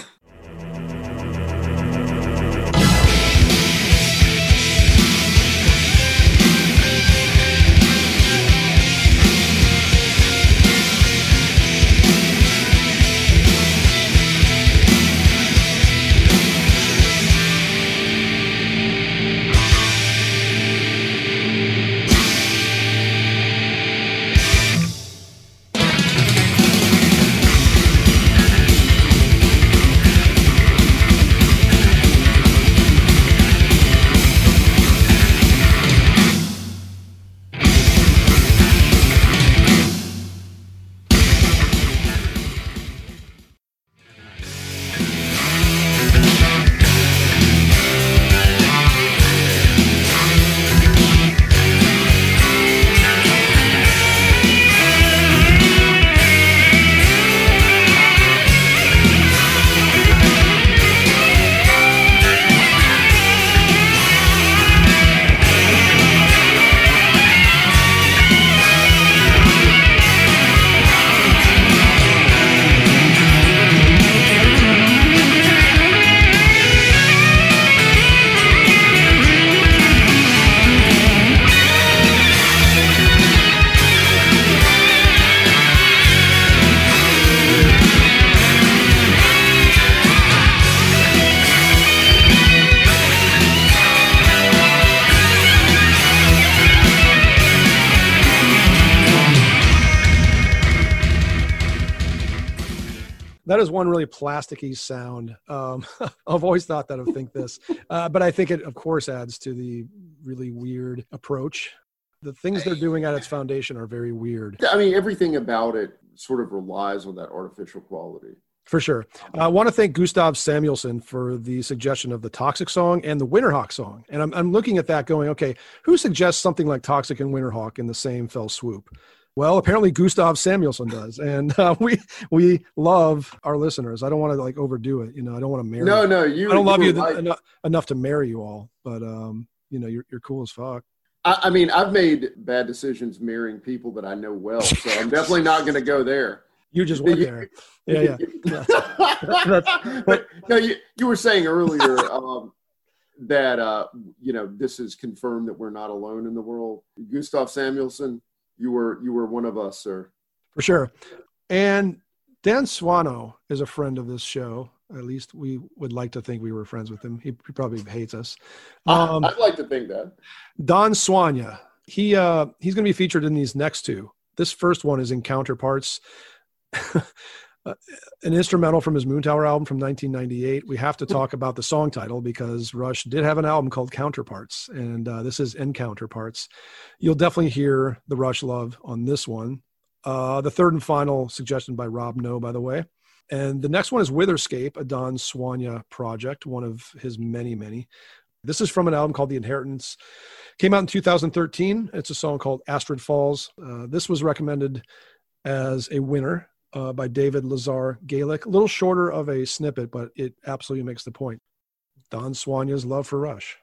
That is one really plasticky sound. Um, I've always thought that of think this, uh, but I think it, of course, adds to the really weird approach. The things they're doing at its foundation are very weird. I mean, everything about it sort of relies on that artificial quality. For sure. I want to thank Gustav Samuelson for the suggestion of the Toxik song and the Winterhawk song. And I'm, I'm looking at that going, okay, who suggests something like Toxik and Winterhawk in the same fell swoop? Well, apparently Gustav Samuelson does, and uh, we we love our listeners. I don't want to like overdo it, you know. I don't want to marry. No, no, you. I don't love you right. enough, enough to marry you all, but um, you know, you're you're cool as fuck. I, I mean, I've made bad decisions marrying people that I know well, so I'm definitely not going to go there. You just went there. Yeah, yeah. but no, you, you were saying earlier um, that uh, you know this is confirmed that we're not alone in the world. Gustav Samuelson, you were you were one of us, sir. For sure. And Dan Swano is a friend of this show. At least we would like to think we were friends with him. He, he probably hates us. Um, I'd like to think that. Don Swanya. He uh, he's going to be featured in these next two. This first one is in Counterparts, an instrumental from his Moon Tower album from 1998. We have to talk about the song title because Rush did have an album called Counterparts, and uh, this is in Counterparts. You'll definitely hear the Rush love on this one. Uh, the third and final suggestion by Rob Noe, by the way. And the next one is Witherscape, a Don Swanya project, one of his many, many. This is from an album called The Inheritance. Came out in 2013. It's a song called Astrid Falls. Uh, this was recommended as a winner uh, by David Lazar Gaelic. A little shorter of a snippet, but it absolutely makes the point. Don Swanya's love for Rush.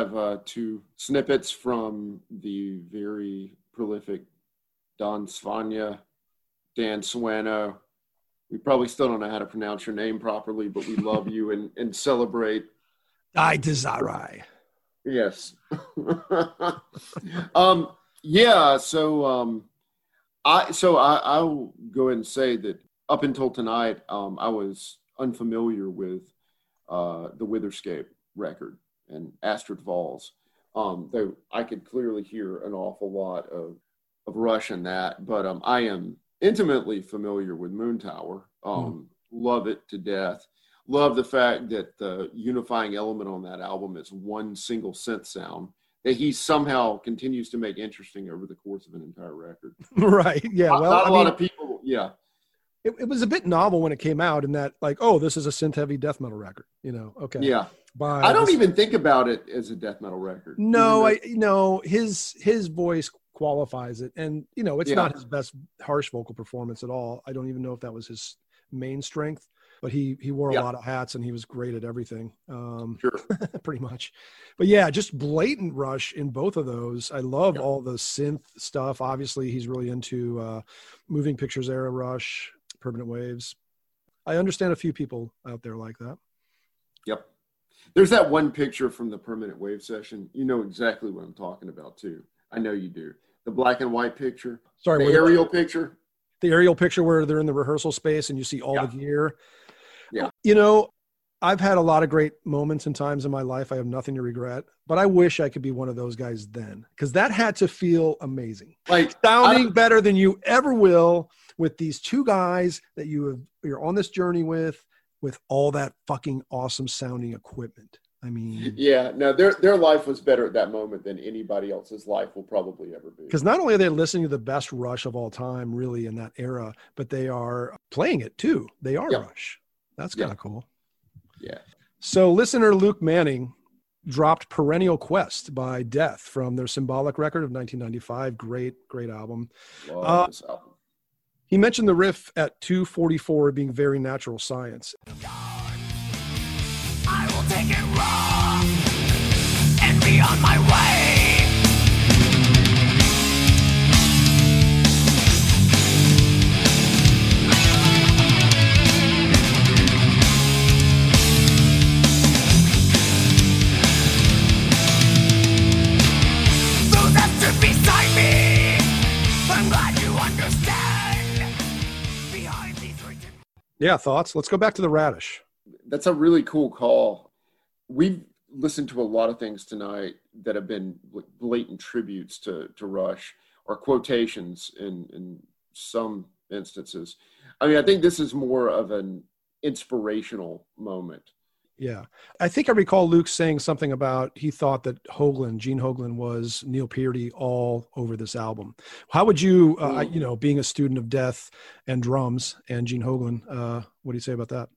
Have uh, two snippets from the very prolific Don Svanya, Dan Sueno. We probably still don't know how to pronounce your name properly, but we love you and, and celebrate. I desire. Yes. um, yeah. So, um, I so I, I'll go ahead and say that up until tonight, um, I was unfamiliar with uh, the Witherscape record and Astrid Valls. Um, though I could clearly hear an awful lot of, of Rush in that, but um, I am intimately familiar with Moontower. Um, Love it to death. Love the fact that the unifying element on that album is one single synth sound that he somehow continues to make interesting over the course of an entire record. right. Yeah. not Well, not I a lot mean, of people, yeah. It, it was a bit novel when it came out in that, like, oh, this is a synth heavy death metal record, you know? Okay. Yeah. By I don't this- even think about it as a death metal record. No, I Even no his his voice qualifies it, and you know it's Yeah. not his best harsh vocal performance at all. I don't even know if that was his main strength, but he he wore a Yeah. lot of hats and he was great at everything, um, sure. pretty much. But yeah, just blatant Rush in both of those. I love Yeah. all the synth stuff. Obviously, he's really into uh, moving pictures era Rush, Permanent Waves. I understand a few people out there like that. Yep. There's that one picture from the permanent wave session. You know exactly what I'm talking about too. I know you do. The black and white picture, Sorry, the aerial picture. the aerial picture where they're in the rehearsal space and you see all Yeah. the gear. Yeah. You know, I've had a lot of great moments and times in my life. I have nothing to regret, but I wish I could be one of those guys then because that had to feel amazing. Like Sounding better than you ever will with these two guys that you have you're on this journey with with all that fucking awesome sounding equipment. I mean, yeah, no, their their life was better at that moment than anybody else's life will probably ever be. because not only are they listening to the best Rush of all time, really in that era, but they are playing it too. They are Yeah. Rush. That's kind of cool. Yeah. So, listener Luke Manning dropped Perennial Quest by Death from their Symbolic record of 1995. Great, great album. Love Uh, this album. He mentioned the riff at 244 being very natural science. Yeah, thoughts? Let's go back to the radish. That's a really cool call. We've listened to a lot of things tonight that have been blatant tributes to to Rush or quotations in in some instances. I mean, I think this is more of an inspirational moment. Yeah. I think I recall Luke saying something about he thought that Hoglan, Gene Hoglan, was Neil Peart all over this album. How would you, uh, you know, being a student of death and drums and Gene Hoglan, uh, what do you say about that?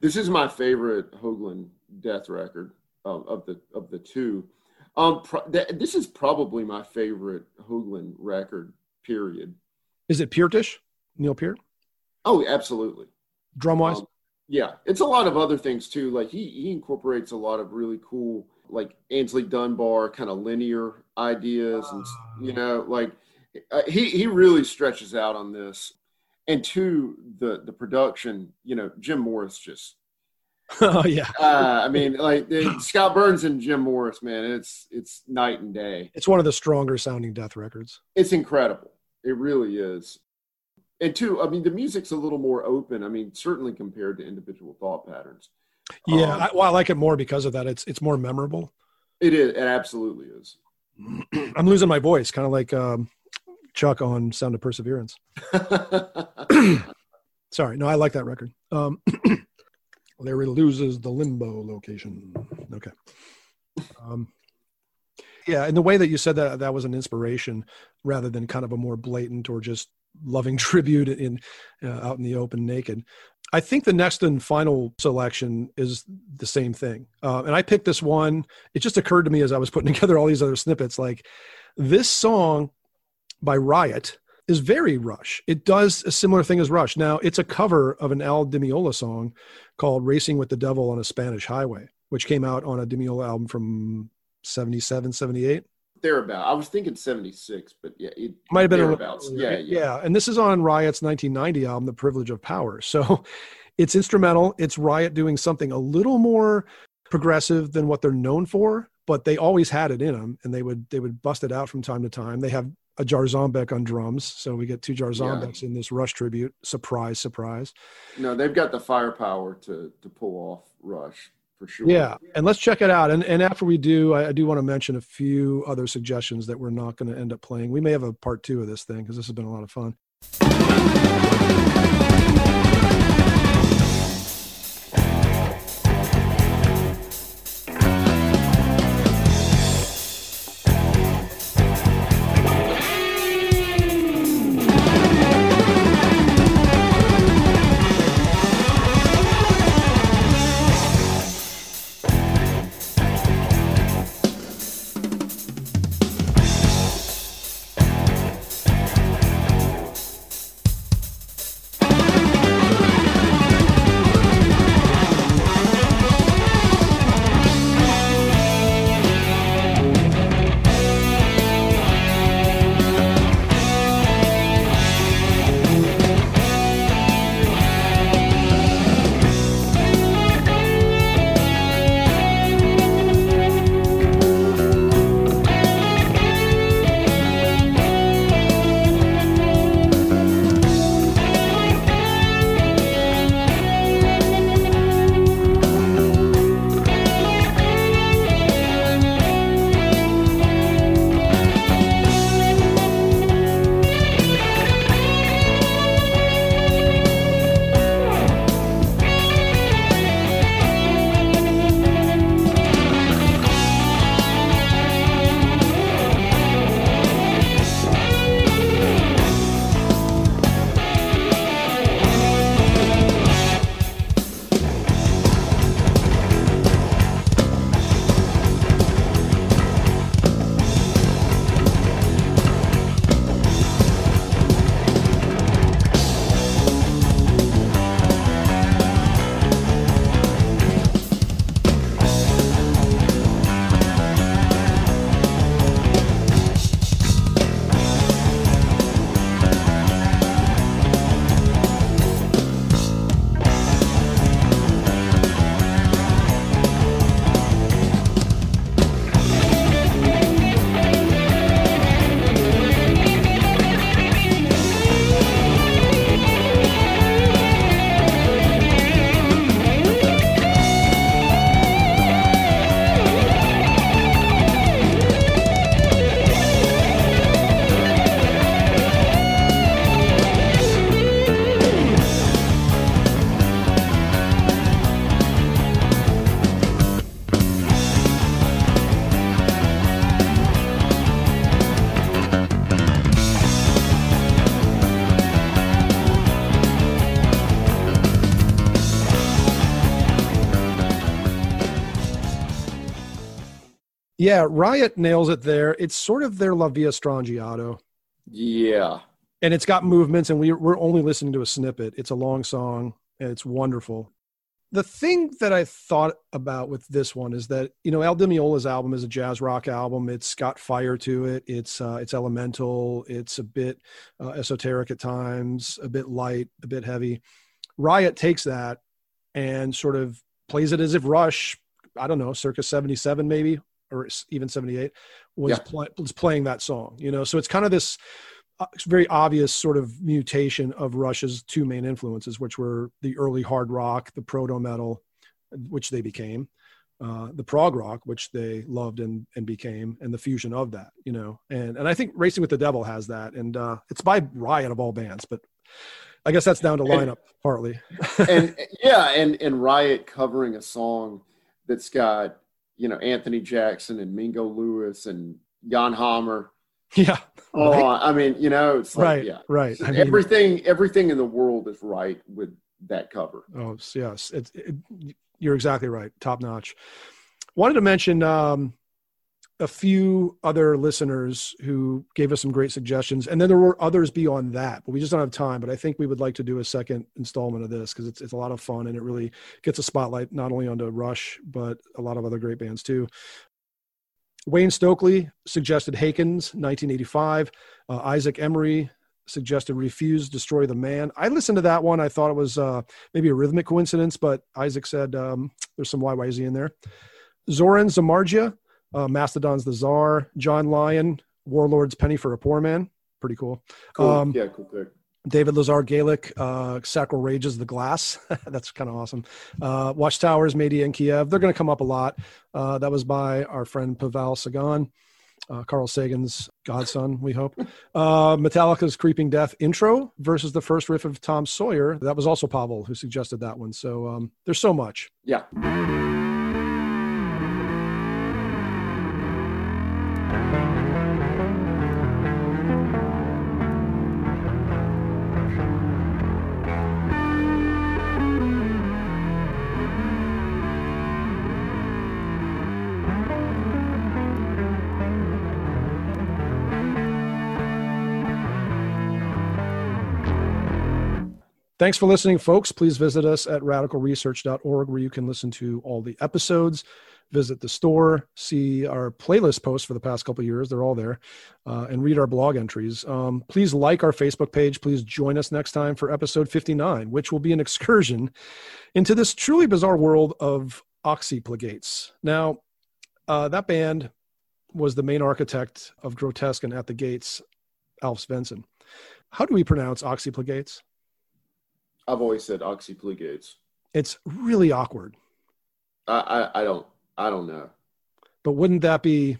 This is my favorite Hoglan death record um, of the of the two. Um, pro- th- this is probably my favorite Hoglan record. Period. Is it Peartish? Neil Peart? Oh, absolutely. Drum wise? Um, yeah, it's a lot of other things too. Like he he incorporates a lot of really cool like Aynsley Dunbar kind of linear ideas, and you know, like uh, he he really stretches out on this. And two, the the production, you know, Jim Morris just. oh, yeah. Uh, I mean, like the, Scott Burns and Jim Morris, man, it's it's night and day. It's one of the stronger sounding death records. It's incredible. It really is. And two, I mean, the music's a little more open. I mean, certainly compared to individual thought patterns. Yeah. Um, I, well, I like it more because of that. It's, it's more memorable. It is. It absolutely is. I'm losing my voice, kind of like um, Chuck on Sound of Perseverance. Sorry, no, I like that record. Um, Larry loses the limbo location. Okay. Um, yeah, and the way that you said that that was an inspiration rather than kind of a more blatant or just loving tribute in uh, out in the open naked. I think the next and final selection is the same thing. Uh, and I picked this one. It just occurred to me as I was putting together all these other snippets like this song by Riot is very Rush. It does a similar thing as Rush. Now, it's a cover of an Al Di Meola song called Racing with the Devil on a Spanish Highway, which came out on a Di Meola album from 77, 78. Thereabout. I was thinking 76, but yeah, it Might have been a little Yeah, yeah. yeah. And this is on Riot's 1990 album, The Privilege of Power. So it's instrumental. It's Riot doing something a little more progressive than what they're known for, but they always had it in them, and they would they would bust it out from time to time. They have a Jarzombek on drums, so we get two Jarzombeks in this Rush tribute. Surprise, surprise. No, they've got the firepower to to pull off Rush for sure. Yeah, and let's check it out. And and after we do, I, I do want to mention a few other suggestions that we're not going to end up playing. We may have a part two of this thing because this has been a lot of fun. Yeah, Riot nails it there. It's sort of their La Villa Strangiato. Yeah. and it's got movements and we, we're only listening to a snippet it's a long song and it's wonderful the thing that i thought about with this one is that you know al Di Meola's album is a jazz rock album it's got fire to it it's uh, it's elemental it's a bit uh, esoteric at times a bit light a bit heavy riot takes that and sort of plays it as if rush i don't know circa 77 maybe or even 78 was, Yeah. was playing that song you know so it's kind of this uh, very obvious sort of mutation of Rush's two main influences, which were the early hard rock, the proto metal, which they became, uh, the prog rock, which they loved and, and became, and the fusion of that, you know. And and I think Racing with the Devil has that, and uh, it's by Riot of all bands, but I guess that's down to And- lineup partly. and yeah, and and Riot covering a song that's got you know Anthony Jackson and Mingo Lewis and Jan Hammer. yeah, Oh, Right. I mean, you know, it's like right, yeah, right. I mean, everything everything in the world is right with that cover. Oh yes, it's it, you're exactly right. Top notch. Wanted to mention um, a few other listeners who gave us some great suggestions, and then there were others beyond that, but we just don't have time. But I think we would like to do a second installment of this because it's it's a lot of fun and it really gets a spotlight not only onto Rush but a lot of other great bands too. Wayne Stokely suggested Haken's, 1985. Uh, Isaac Emery suggested Refuse, Destroy the Man. I listened to that one. I thought it was uh, maybe a rhythmic coincidence, but Isaac said um, there's some YYZ in there. Zoran Zamargia, uh, Mastodon's the Czar. John Lyon, Warlord's Penny for a Poor Man. Pretty cool. Cool. Um, yeah, cool pick. David Lazar Gaelic, uh, Sacral Rages the Glass. That's kind of awesome. Uh, Watchtower's, Mayday in Kiev. They're going to come up a lot. Uh, that was by our friend Pavel Sagan, uh, Carl Sagan's godson, we hope. Uh, Metallica's Creeping Death intro versus the first riff of Tom Sawyer. That was also Pavel who suggested that one. So um, there's so much. Yeah. Thanks for listening, folks. Please visit us at radicalresearch.org where you can listen to all the episodes, visit the store, see our playlist posts for the past couple years. They're all there, uh, and read our blog entries. Um, please like our Facebook page. Please join us next time for episode 59, which will be an excursion into this truly bizarre world of Oxiplegatz. Now, uh, that band was the main architect of Grotesque and At the Gates, Alf Svensson. How do we pronounce Oxiplegatz? I've always said Oxiplegatz. It's really awkward. I, I, I don't I don't know. But wouldn't that be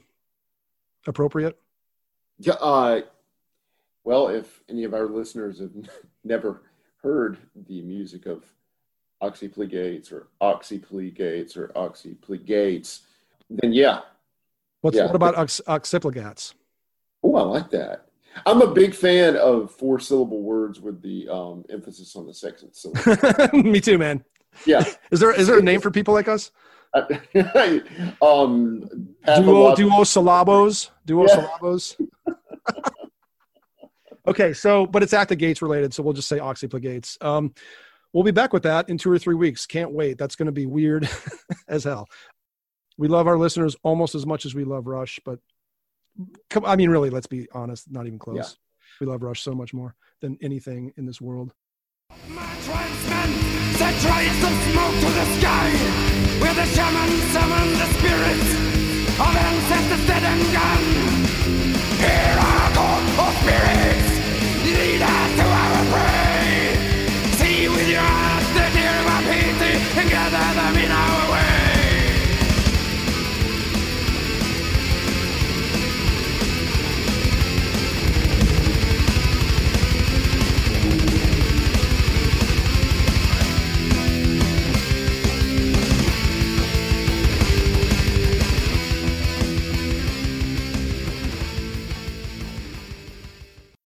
appropriate? Yeah. Uh, well, if any of our listeners have never heard the music of Oxiplegatz or Oxiplegatz or Oxiplegatz, then yeah. What's Yeah. what about ox? Oh, I like that. I'm a big fan of four syllable words with the um, emphasis on the second syllable. Me too, man. Yeah. Is there is there a name for people like us? um, Duo duo syllabos. Duo Yeah. syllabos. okay, so but it's at the gates related, so we'll just say Oxiplegatz. Um, we'll be back with that in two or three weeks. Can't wait. That's going to be weird as hell. We love our listeners almost as much as we love Rush, but Come, I mean, really, let's be honest, not even close. Yeah. We love Rush so much more than anything in this world. My tribesmen, smoke to the sky, where the shaman the spirits of ancestors dead and gone. Here spirits, lead us to